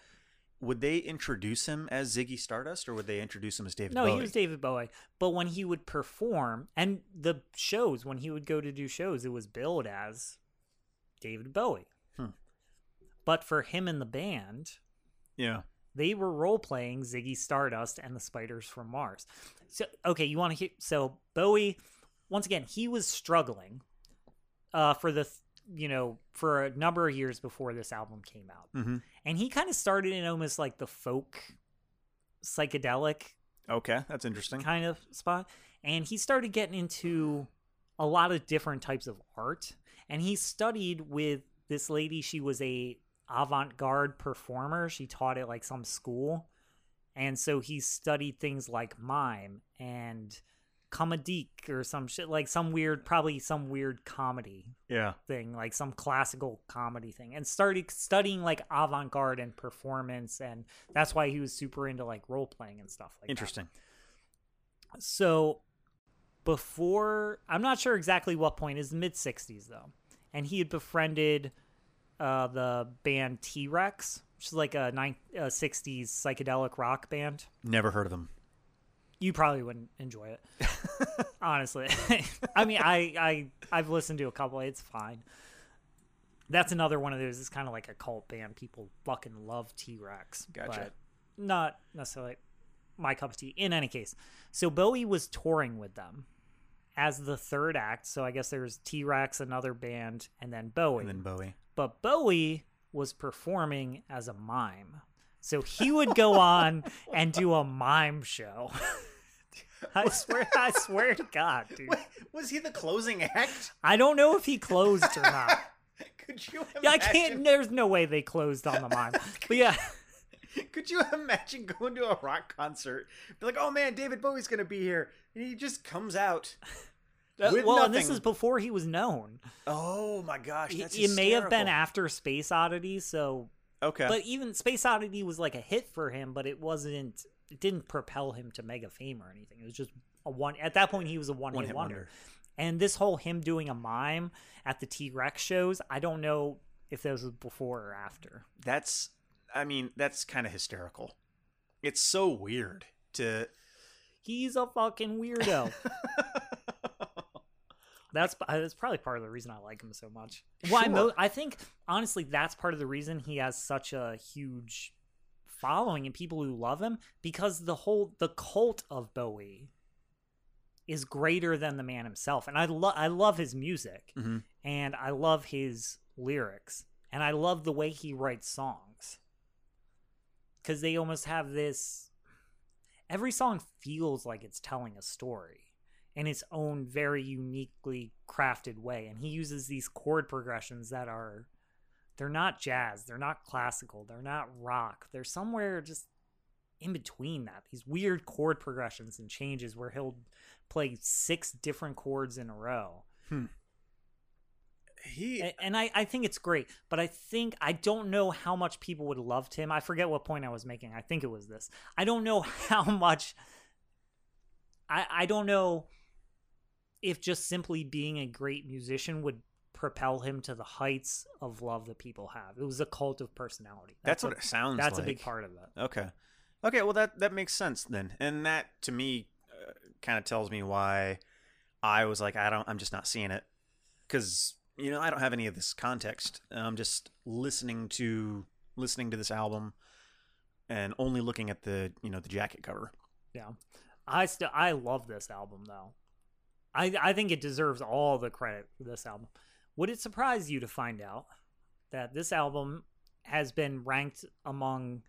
Would they introduce him as Ziggy Stardust, or would they introduce him as David No, Bowie? he was David Bowie. But when he would perform, and the shows, when he would go to do shows, it was billed as David Bowie. Hmm. But for him and the band, yeah. they were role playing Ziggy Stardust and the Spiders from Mars. So, okay, you want to hear? So Bowie, once again, he was struggling uh, for the you know for a number of years before this album came out, Mm-hmm. and he kind of started in almost like the folk psychedelic Okay, that's interesting. kind of spot. And he started getting into a lot of different types of art. And he studied with this lady. She was a avant-garde performer. She taught at like some school. And so he studied things like mime and comedique or some shit like some weird probably some weird comedy Yeah. thing, like some classical comedy thing, and started studying like avant garde and performance, and that's why he was super into like role playing and stuff like Interesting. that. So before, I'm not sure exactly what point is mid '60s though, and he had befriended uh, the band T Rex, which is like a, nine, a '60s psychedelic rock band. Never heard of them. You probably wouldn't enjoy it, honestly. I mean, I I I've listened to a couple. It's fine. That's another one of those. It's kind of like a cult band. People fucking love T Rex. Gotcha. Not necessarily my cup of tea. In any case, so Bowie was touring with them as the third act. So I guess there's T Rex, another band, and then Bowie. And then Bowie. but Bowie was performing as a mime. So he would go on and do a mime show. I swear, I swear to God, dude. was he the closing act? I don't know if he closed or not. Could you imagine? Yeah, I can't. There's no way they closed on the mime. But yeah, Could you imagine going to a rock concert? Be like, oh man, David Bowie's gonna be here, and he just comes out. Uh, with well, and this is before he was known. Oh my gosh, it may have been after Space Oddity, so okay. but even Space Oddity was like a hit for him, but it wasn't. It didn't propel him to mega fame or anything. It was just a one. At that point, he was a one, One hit wonder. wonder. And this whole him doing a mime at the T Rex shows, I don't know if those was before or after. That's, I mean, that's kind of hysterical. It's so weird to. He's a fucking weirdo. That's that's probably part of the reason I like him so much. Well, I, mo- I think honestly that's part of the reason he has such a huge following and people who love him because the whole the cult of Bowie is greater than the man himself, and I love I love his music Mhm. and I love his lyrics and I love the way he writes songs because they almost have this. Every song feels like it's telling a story in its own very uniquely crafted way. And he uses these chord progressions that are they're not jazz they're not classical they're not rock. They're somewhere just in between that these weird chord progressions and changes where he'll play six different chords in a row. Hmm. He. A- and I, I think it's great but i think i don't know how much people would loved him. I forget what point i was making. I think it was this. I don't know how much i i don't know if just simply being a great musician would propel him to the heights of love that people have it was a cult of personality that's what a, it sounds like. that's like. a big part of it Okay. Okay, well that that makes sense then. And that to me uh, kind of tells me why I was like I don't I'm just not seeing it cuz you know, I don't have any of this context. I'm just listening to listening to this album and only looking at the, you know, the jacket cover. Yeah. I still I love this album though. I I think it deserves all the credit for this album. Would it surprise you to find out that this album has been ranked among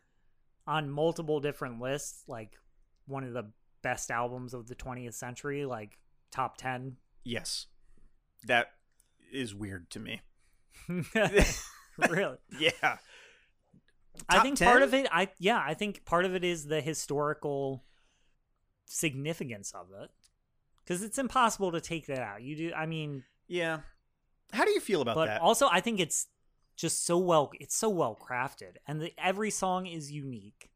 on multiple different lists like one of the best albums of the 20th century, like top 10. Yes. That is weird to me. really? Yeah. I Top think part of it I yeah, I think part of it is the historical significance of it. Cuz it's impossible to take that out. You do I mean, Yeah. How do you feel about but that? also I think it's just so well it's so well crafted and the, every song is unique.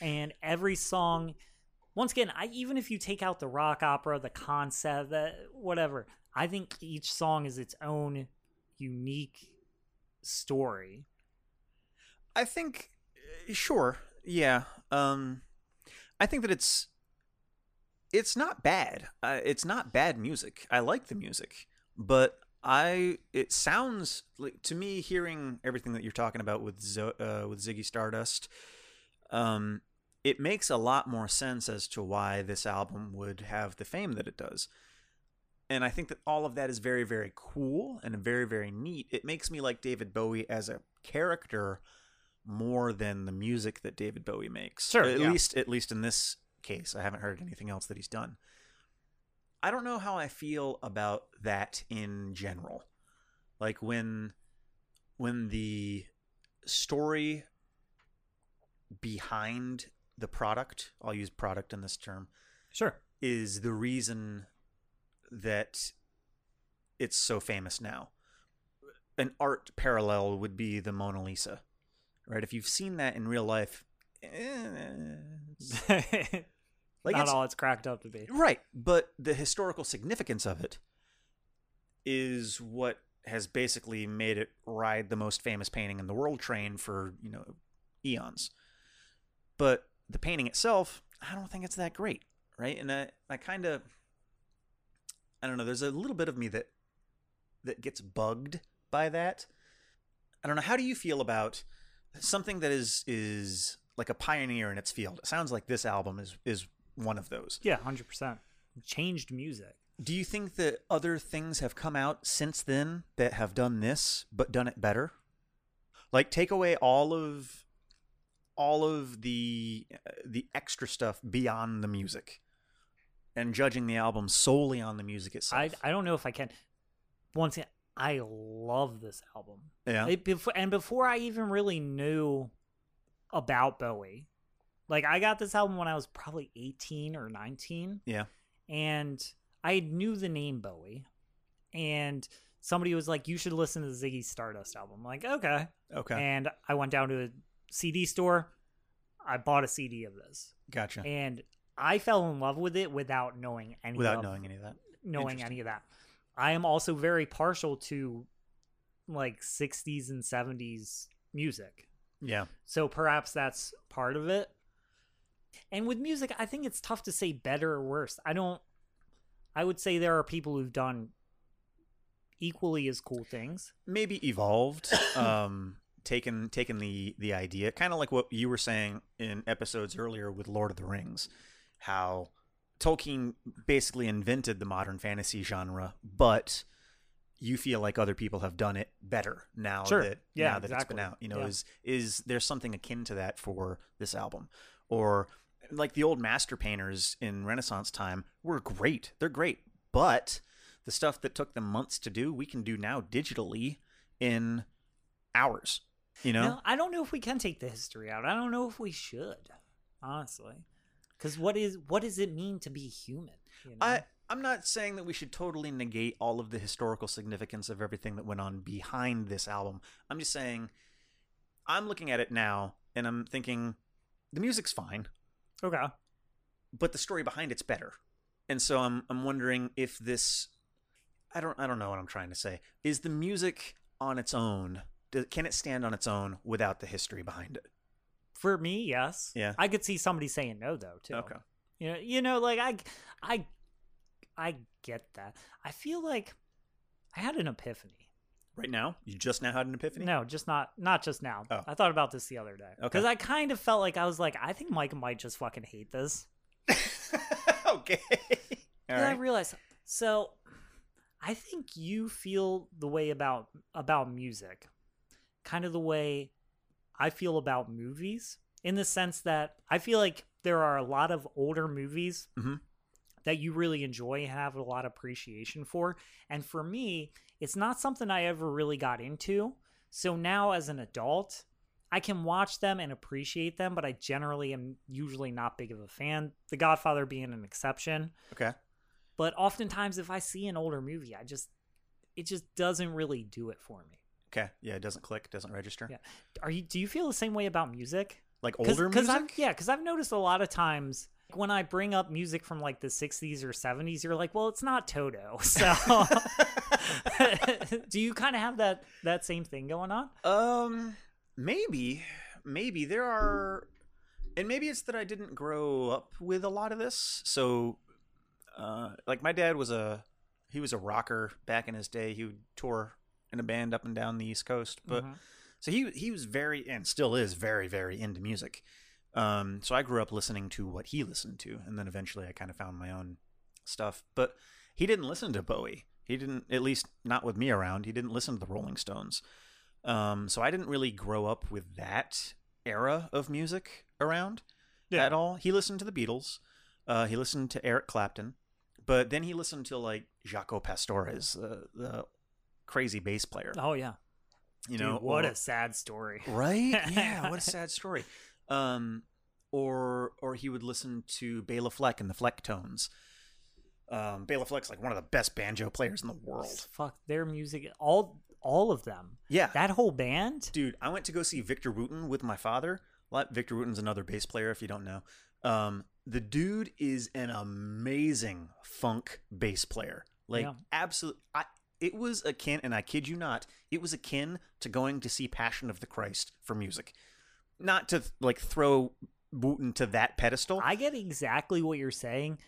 And every song once again, I even if you take out the rock opera, the concept, the whatever, I think each song is its own unique story. I think uh, sure. Yeah. Um I think that it's it's not bad. Uh, it's not bad music. I like the music, but I it sounds like to me hearing everything that you're talking about with Zo- uh, with Ziggy Stardust um it makes a lot more sense as to why this album would have the fame that it does. And I think that all of that is very very cool and very very neat. It makes me like David Bowie as a character more than the music that David Bowie makes. Sure, At yeah. least at least in this case. I haven't heard anything else that he's done. I don't know how I feel about that in general. Like when when the story behind the product, I'll use product in this term, Sure. is the reason that it's so famous now. An art parallel would be the Mona Lisa, right? If you've seen that in real life, eh, like Not it's, all it's cracked up to be. right, but the historical significance of it is what has basically made it ride the most famous painting in the world train for you know eons. But the painting itself, I don't think it's that great, right? And I, I kind of, I don't know. There's a little bit of me that that gets bugged by that. I don't know. How do you feel about something that is is like a pioneer in its field? It sounds like this album is is one of those. Yeah, hundred percent. Changed music. Do you think that other things have come out since then that have done this but done it better? Like take away all of all of the uh, the extra stuff beyond the music and judging the album solely on the music itself. I I don't know if I can. Once again, I love this album. yeah. It, before, and before I even really knew about Bowie, like I got this album when I was probably eighteen or nineteen. Yeah. and I knew the name Bowie, and somebody was like, "You should listen to the Ziggy Stardust album." I'm like, okay, okay. and I went down to a CD store. I bought a CD of this, gotcha. and I fell in love with it without knowing any Without of, knowing any of that. knowing any of that. I am also very partial to like 60s and 70s music. Yeah. So perhaps that's part of it. And with music, I think it's tough to say better or worse. I don't I would say there are people who've done equally as cool things. maybe evolved um taken taken the the idea kind of like what you were saying in episodes earlier with lord of the rings how tolkien basically invented the modern fantasy genre but you feel like other people have done it better now Sure. that Yeah, now that it's been out you know Yeah. is is there something akin to that for this album or like the old master painters in renaissance time were great they're great but the stuff that took them months to do we can do now digitally in hours you know Now, I don't know if we can take the history out. I don't know if we should, honestly. Cuz what is what does it mean to be human? you know? i i'm not saying that we should totally negate all of the historical significance of everything that went on behind this album i'm just saying i'm looking at it now and i'm thinking the music's fine okay. but the story behind it's better. And so I'm I'm wondering if this I don't I don't know what I'm trying to say. Is the music on its own can it stand on its own without the history behind it? For me, yes. Yeah. I could see somebody saying no though, too. Okay. You know, you know, like I, I, I get that. I feel like I had an epiphany. Right now, you just now had an epiphany? No, just not not just now. Oh. I thought about this the other day Okay. because I kind of felt like I was like, I think Mike might just fucking hate this. okay. All And I right. realized so. I think you feel the way about about music, kind of the way I feel about movies, in the sense that I feel like there are a lot of older movies Mhm. That you really enjoy and have a lot of appreciation for. And for me, it's not something I ever really got into. So now as an adult, I can watch them and appreciate them, but I generally am usually not big of a fan. The Godfather being an exception. Okay. But oftentimes if I see an older movie, I just it just doesn't really do it for me. Okay. Yeah, it doesn't click, doesn't register. Yeah. Are you do you feel the same way about music? Like Cause, older 'cause music. I've, yeah, because I've noticed a lot of times when I bring up music from like the 60s or 70s, you're like, well, it's not Toto. So do you kind of have that that same thing going on? Um, maybe, maybe there are, and maybe it's that I didn't grow up with a lot of this. So, uh, like my dad was a he was a rocker back in his day. He would tour in a band up and down the East Coast, but Mhm. so he he was very and still is very very into music. Um, so I grew up listening to what he listened to, and then eventually I kind of found my own stuff. But he didn't listen to Bowie. He didn't, at least not with me around. He didn't listen to the Rolling Stones. Um, so I didn't really grow up with that era of music around Yeah. at all. He listened to the Beatles. Uh, he listened to Eric Clapton, but then he listened to like Jaco Pastorius, uh, the crazy bass player. Oh yeah. You Dude, know what or- a sad story. right? Yeah, what a sad story. Um, or or he would listen to Bela Fleck and the Flecktones. Um, Bela Fleck's like one of the best banjo players in the world. Fuck their music all all of them. Yeah, That whole band? dude. I went to go see Victor Wooten with my father. Like, Victor Wooten's another bass player, if you don't know. Um, the dude is an amazing funk bass player. Like, Yeah. absolute. I, it was akin, and I kid you not, it was akin to going to see Passion of the Christ for music. Not to like throw Wooten to that pedestal. I get exactly what you're saying.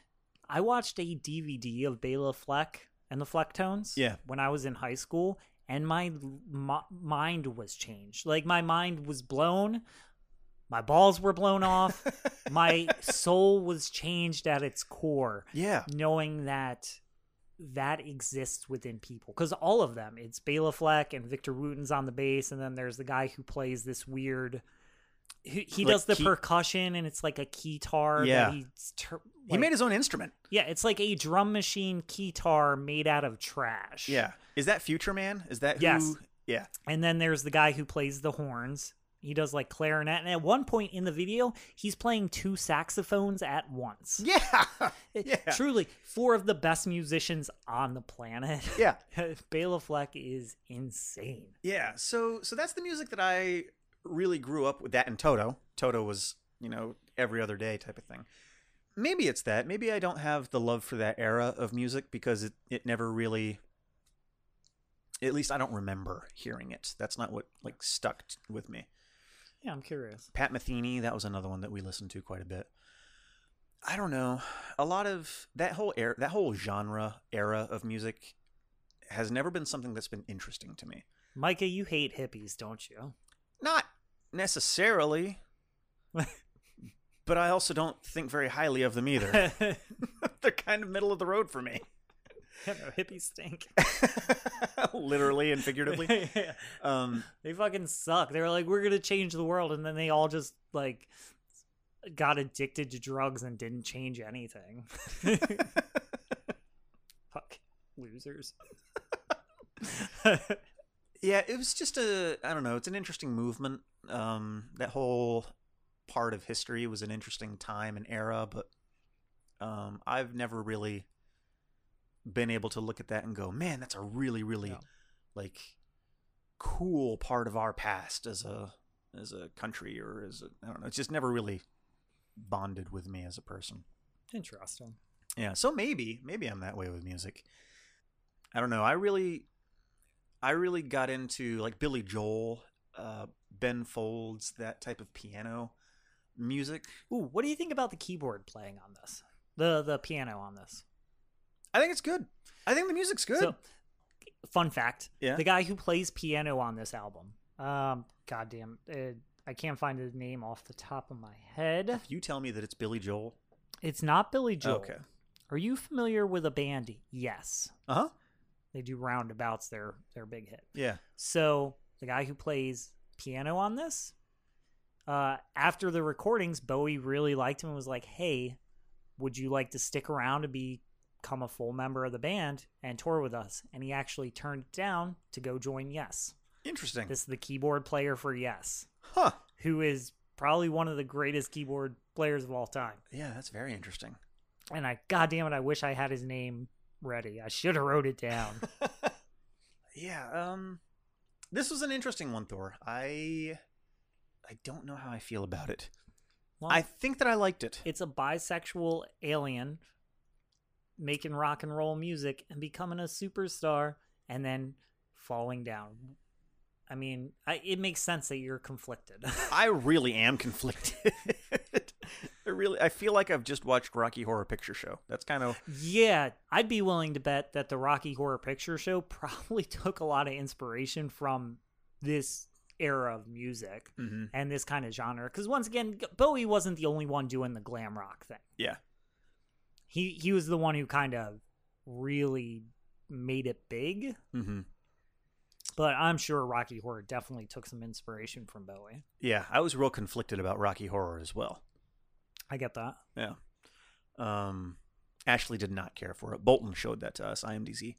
I watched a DVD of Bela Fleck and the Flecktones Yeah. when I was in high school, and my, my mind was changed. Like my mind was blown, my balls were blown off, my soul was changed at its core, yeah, knowing that that exists within people. Because all of them, it's Bela Fleck and Victor Wooten's on the bass, and then there's the guy who plays this weird. He, he Like does the key- percussion, and it's like a keytar. Yeah. that he's tur- he made his own instrument. yeah, it's like a drum machine keytar made out of trash. Yeah, is that Future Man? Is that who? Yes. Yeah, And then there's the guy who plays the horns. He does like clarinet. And at one point in the video, he's playing two saxophones at once. yeah, yeah. Truly, four of the best musicians on the planet. yeah. Bela Fleck is insane. Yeah, so so that's the music that I really grew up with. That and Toto. Toto was you know every other day type of thing. Maybe it's that. Maybe I don't have the love for that era of music because it it never really. At least I don't remember hearing it. That's not what like stuck t- with me. Yeah, I'm curious. Pat Metheny, that was another one that we listened to quite a bit. I don't know. A lot of that whole era, that whole genre era of music has never been something that's been interesting to me. Micah, you hate hippies, don't you? Not necessarily. but I also don't think very highly of them either. They're kind of middle of the road for me. No, hippies stink. Literally and figuratively. Yeah. Um They fucking suck. They were like, we're gonna change the world, and then they all just like got addicted to drugs and didn't change anything. Fuck losers. Yeah, it was just a I don't know, it's an interesting movement. Um that whole part of history was an interesting time and era, but um I've never really been able to look at that and go, "Man, that's a really really No. like cool part of our past as a as a country or as a I don't know. It's just never really bonded with me as a person. Interesting. Yeah, so maybe maybe I'm that way with music. I don't know. I really I really got into like Billy Joel, uh Ben Folds, that type of piano music. Ooh, what do you think about the keyboard playing on this? The the piano on this. I think it's good. I think the music's good. So, fun fact: Yeah. the guy who plays piano on this album, um, goddamn, uh, I can't find his name off the top of my head. if you tell me that it's Billy Joel. It's not Billy Joel. Okay. Are you familiar with a band? Yes, Uh-huh. They do roundabouts. Their their big hit. Yeah. So the guy who plays piano on this uh, after the recordings, Bowie really liked him and was like, "Hey, would you like to stick around and become a full member of the band and tour with us?" And he actually turned it down to go join Yes. Interesting. This is the keyboard player for Yes, huh. who is probably one of the greatest keyboard players of all time. Yeah, that's very interesting. And I, goddamn it, I wish I had his name ready. I should have wrote it down. yeah, um this was an interesting one, Thor. I I don't know how I feel about it. Well, I think that I liked it. it's a bisexual alien making rock and roll music and becoming a superstar and then falling down. I mean, I, it makes sense that you're conflicted. I really am conflicted. I really I feel like I've just watched Rocky Horror Picture Show. That's kind of yeah, I'd be willing to bet that the Rocky Horror Picture Show probably took a lot of inspiration from this era of music Mhm. and this kind of genre. Because once again, Bowie wasn't the only one doing the glam rock thing. yeah. He he was the one who kind of really made it big. hmm But I'm sure Rocky Horror definitely took some inspiration from Bowie. Yeah, I was real conflicted about Rocky Horror as well. I get that. Yeah. Um, Ashley did not care for it. Bolton showed that to us. IMDz.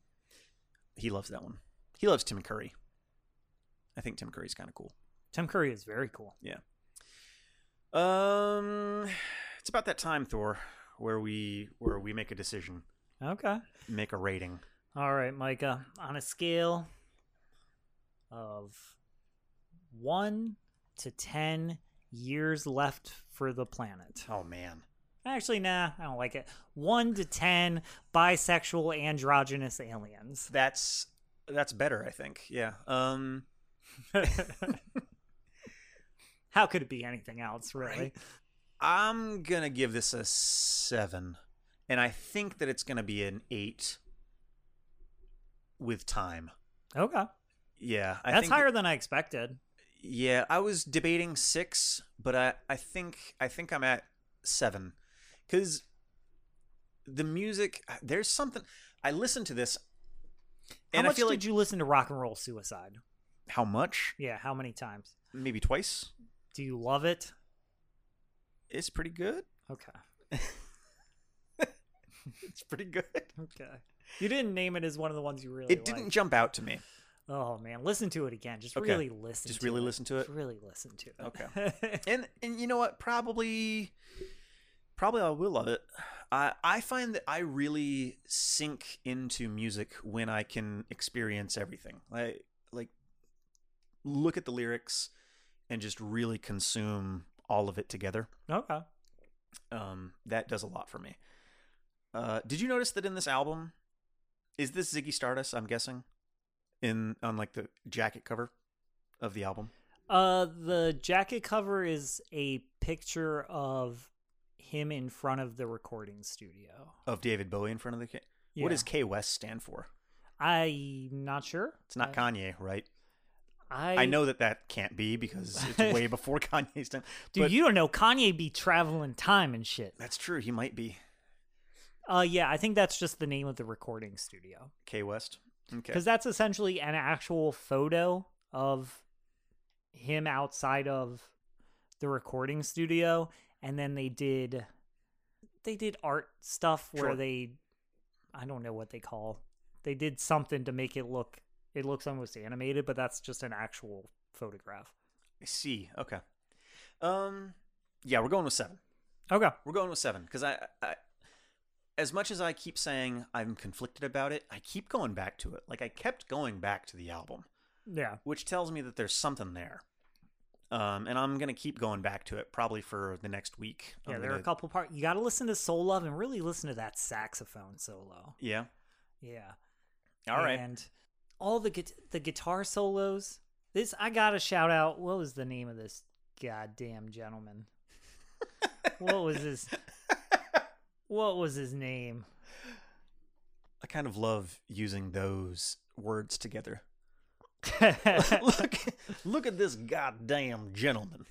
He loves that one. He loves Tim Curry. I think Tim Curry's kind of cool. Tim Curry is very cool. Yeah. Um, it's about that time, Thor, where we where we make a decision, Okay. make a rating. All right, Micah. On a scale of one to ten years left for the planet. Oh man. Actually, nah, I don't like it. One to ten bisexual androgynous aliens. That's that's better, I think. Yeah. Um, How could it be anything else, really? Right. I'm gonna give this a seven, and I think that it's gonna be an eight with time. Okay. Yeah, I That's higher than I expected. Yeah, I was debating six, but I, I think I think I'm at seven, because the music there's something. I listened to this, How much I feel did like you listen to Rock and Roll Suicide? how much? Yeah, how many times? Maybe twice. Do you love it? It's pretty good. Okay. It's pretty good. Okay. You didn't name it as one of the ones you really It didn't liked. jump out to me. Oh man, listen to it again. Just Okay. really listen. Just to really it. listen to it? Just really listen to it. Okay. and and you know what probably probably i will love it i i find that i really sink into music when i can experience everything like like look at the lyrics and just really consume all of it together okay. um that does a lot for me uh did you notice that in this album is this ziggy stardust i'm guessing in on like the jacket cover of the album Uh, the jacket cover is a picture of him in front of the recording studio. of david bowie in front of the ca- Yeah. what does k west stand for I'm not sure. It's not Uh, Kanye, right? I I know that that can't be because it's way before Kanye's time. Dude, but you don't know Kanye be traveling time and shit. that's true. He might be Uh, yeah, I think that's just the name of the recording studio. K West. Okay. because that's essentially an actual photo of him outside of the recording studio and then they did they did art stuff where Sure. they i don't know what they call they did something to make it look it looks almost animated but that's just an actual photograph I see. Okay. Um. Yeah, we're going with seven. okay We're going with seven because I, I, as much as I keep saying I'm conflicted about it, I keep going back to it. Like I kept going back to the album, yeah which tells me that there's something there. Um, and I'm gonna keep going back to it probably for the next week. yeah I'm there are a couple parts you got to listen to soul love and really listen to that saxophone solo Yeah. yeah All right. and all the gu- the guitar solos. This I gotta shout out. What was the name of this goddamn gentleman? what was his What was his name? I kind of love using those words together. look, look at this goddamn gentleman.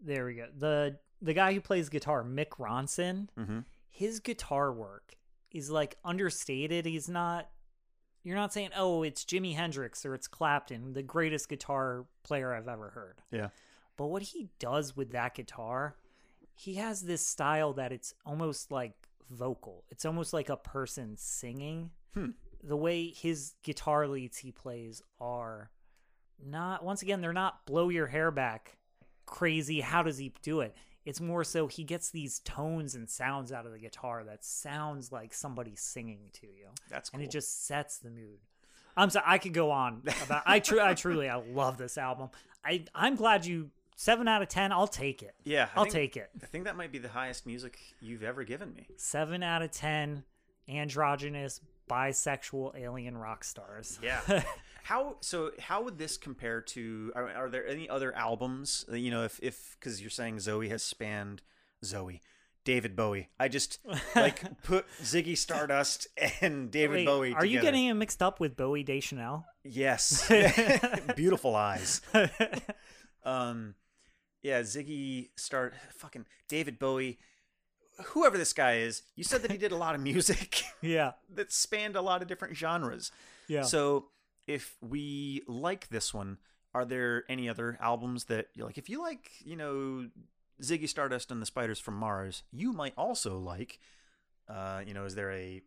there we go. the The guy who plays guitar, Mick Ronson. Mm-hmm. His guitar work is like understated. He's not. You're not saying, "Oh, it's Jimi Hendrix or it's Clapton, the greatest guitar player I've ever heard." Yeah. But what he does with that guitar, he has this style that it's almost like vocal. It's almost like a person singing. Hmm. The way his guitar leads he plays are not once again they're not blow your hair back crazy how does he do it it's more so he gets these tones and sounds out of the guitar that sounds like somebody singing to you That's cool. and it just sets the mood i'm sorry i could go on about i tru- i truly i love this album i i'm glad you 7 out of 10 i'll take it yeah, I i'll think- take it I think that might be the highest music you've ever given me. 7 out of 10 androgynous bisexual alien rock stars Yeah. how so? How would this compare to? Are, are there any other albums? You know, if if because you're saying Zoe has spanned Zoe, David Bowie. I just like put Ziggy Stardust and David Wait, Bowie. are you getting him mixed up with bowie deschanel Yes. Beautiful eyes. Um, yeah, Ziggy start fucking David Bowie. Whoever this guy is, you said that he did a lot of music yeah that spanned a lot of different genres. yeah So if we like this one, are there any other albums that you like? If you like, you know, Ziggy Stardust and the Spiders from Mars, you might also like. Uh, you know, is there a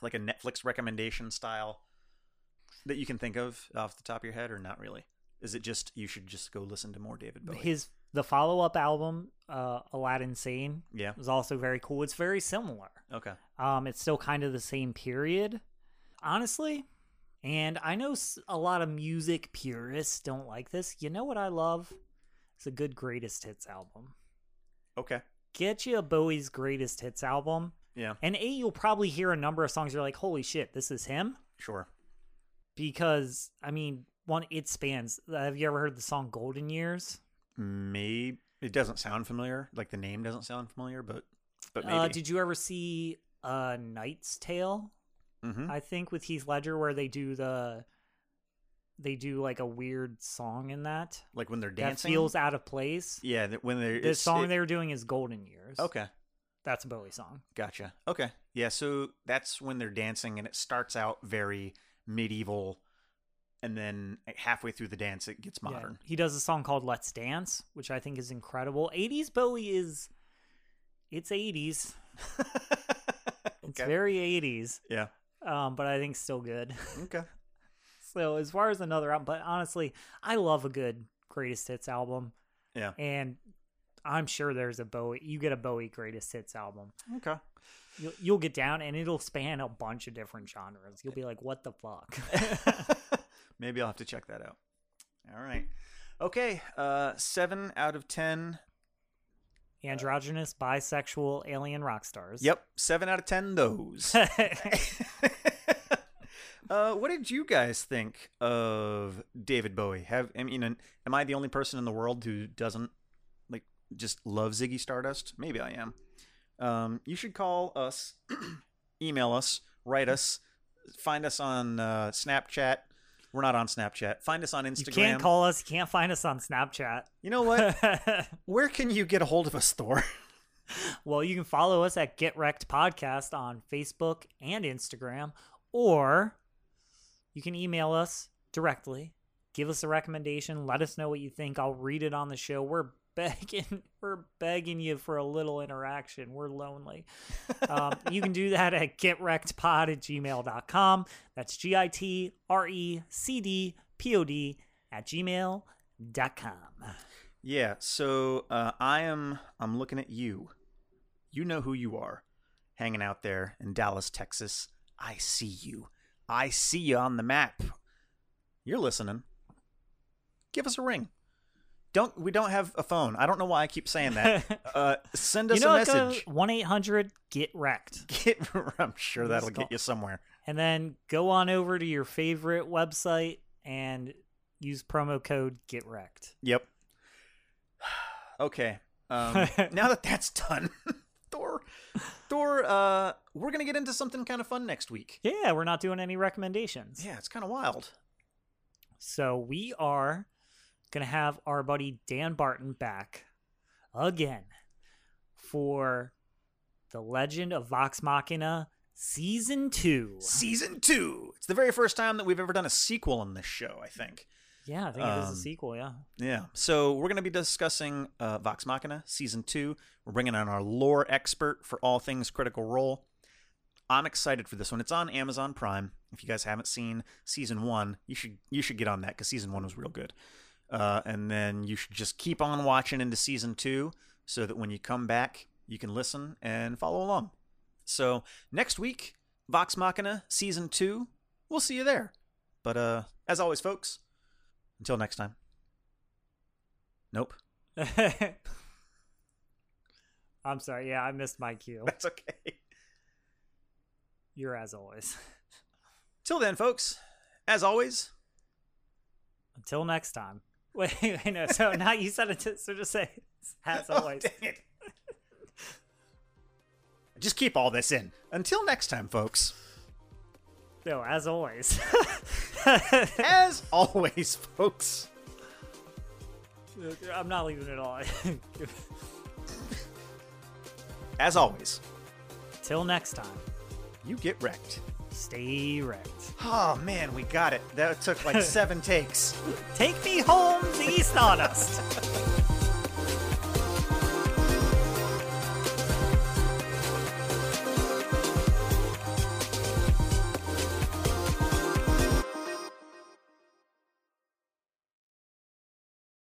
like a Netflix recommendation style that you can think of off the top of your head, or not really? Is it just you should just go listen to more David Bowie? his the follow-up album uh aladdin sane yeah. was also very cool it's very similar Okay. um it's still kind of the same period honestly and i know a lot of music purists don't like this you know what i love it's a good greatest hits album Okay. get you a bowie's greatest hits album Yeah. and a you'll probably hear a number of songs you're like holy shit this is him Sure. because i mean one it spans have you ever heard the song golden years Maybe it doesn't sound familiar. Like the name doesn't sound familiar, but but maybe. Uh, did you ever see uh, Knight's Tale? hmm I think with Heath Ledger, where they do the they do like a weird song in that Like when they're that dancing. feels out of place. Yeah, when they're The song it- they were doing is Golden Years. Okay, that's a Bowie song. gotcha. Okay, yeah. So that's when they're dancing, and it starts out very medieval, and then halfway through the dance, it gets Yeah. modern. He does a song called "Let's Dance," which I think is incredible. '80s Bowie is it's '80s. It's okay. very '80s, yeah. um, but I think still good. Okay. So as far as another album, but honestly, I love a good greatest hits album. Yeah. And I'm sure there's a Bowie. You get a Bowie greatest hits album. Okay. You'll, you'll get down, and it'll span a bunch of different genres. You'll be like, "What the fuck?" Maybe I'll have to check that out. All right. Okay. Uh, seven out of ten. Androgynous, bisexual, alien rock stars. Yep. Seven out of ten. Those. uh, what did you guys think of David Bowie? Have I mean, am I the only person in the world who doesn't like just love Ziggy Stardust? Maybe I am. Um, you should call us, email us, write us, find us on uh, Snapchat. We're not on Snapchat. Find us on Instagram. you can't call us. You can't find us on Snapchat. You know what? Where can you get a hold of us, Thor? well, you can follow us at Get Wrecked Podcast on Facebook and Instagram, or you can email us directly. Give us a recommendation. Let us know what you think. I'll read it on the show. We're begging, we're begging you for a little interaction. We're lonely. Um, you can do that at getwreckedpod at gmail.com. That's G I T R E C D P O D at gmail.com. Yeah, so uh, I am. I'm looking at you. You know who you are, hanging out there in Dallas, Texas. I see you. I see you on the map. You're listening. Give us a ring. Don't we don't have a phone? I don't know why I keep saying that. uh, send us you know, a message. 1 800 Get Wrecked. Get, I'm sure that'll get you somewhere. And then go on over to your favorite website and use promo code Get Wrecked. Yep. okay. Um, now that that's done, Thor, Thor, uh, we're gonna get into something kind of fun next week. Yeah, we're not doing any recommendations. Yeah, it's kind of wild. So we are going to have our buddy Dan Barton back again for The Legend of Vox Machina Season 2. Season two. It's the very first time that we've ever done a sequel in this show. I think. Yeah, I think it is Um, a sequel. Yeah. Yeah. So we're going to be discussing uh, Vox Machina season two. We're bringing on our lore expert for all things Critical Role. I'm excited for this one. It's on Amazon Prime. If you guys haven't seen season one, you should you should get on that because season one was real good. Uh, and then you should just keep on watching into season two, so that when you come back, you can listen and follow along. So next week, Vox Machina season two. We'll see you there. But uh, as always, folks, until next time. Nope. I'm sorry. Yeah, I missed my cue. That's okay. You're as always. Till then, folks, as always, Until next time. Wait, wait, no. So now you said it. To, so just say as oh, always. Oh, it. Just keep all this in. Until next time, folks. no, as always. As always, folks. I'm not leaving it all. As always, Till next time. you get wrecked. Stay wrecked. Oh man, we got it. That took like seven takes. Take me home, the Stardust.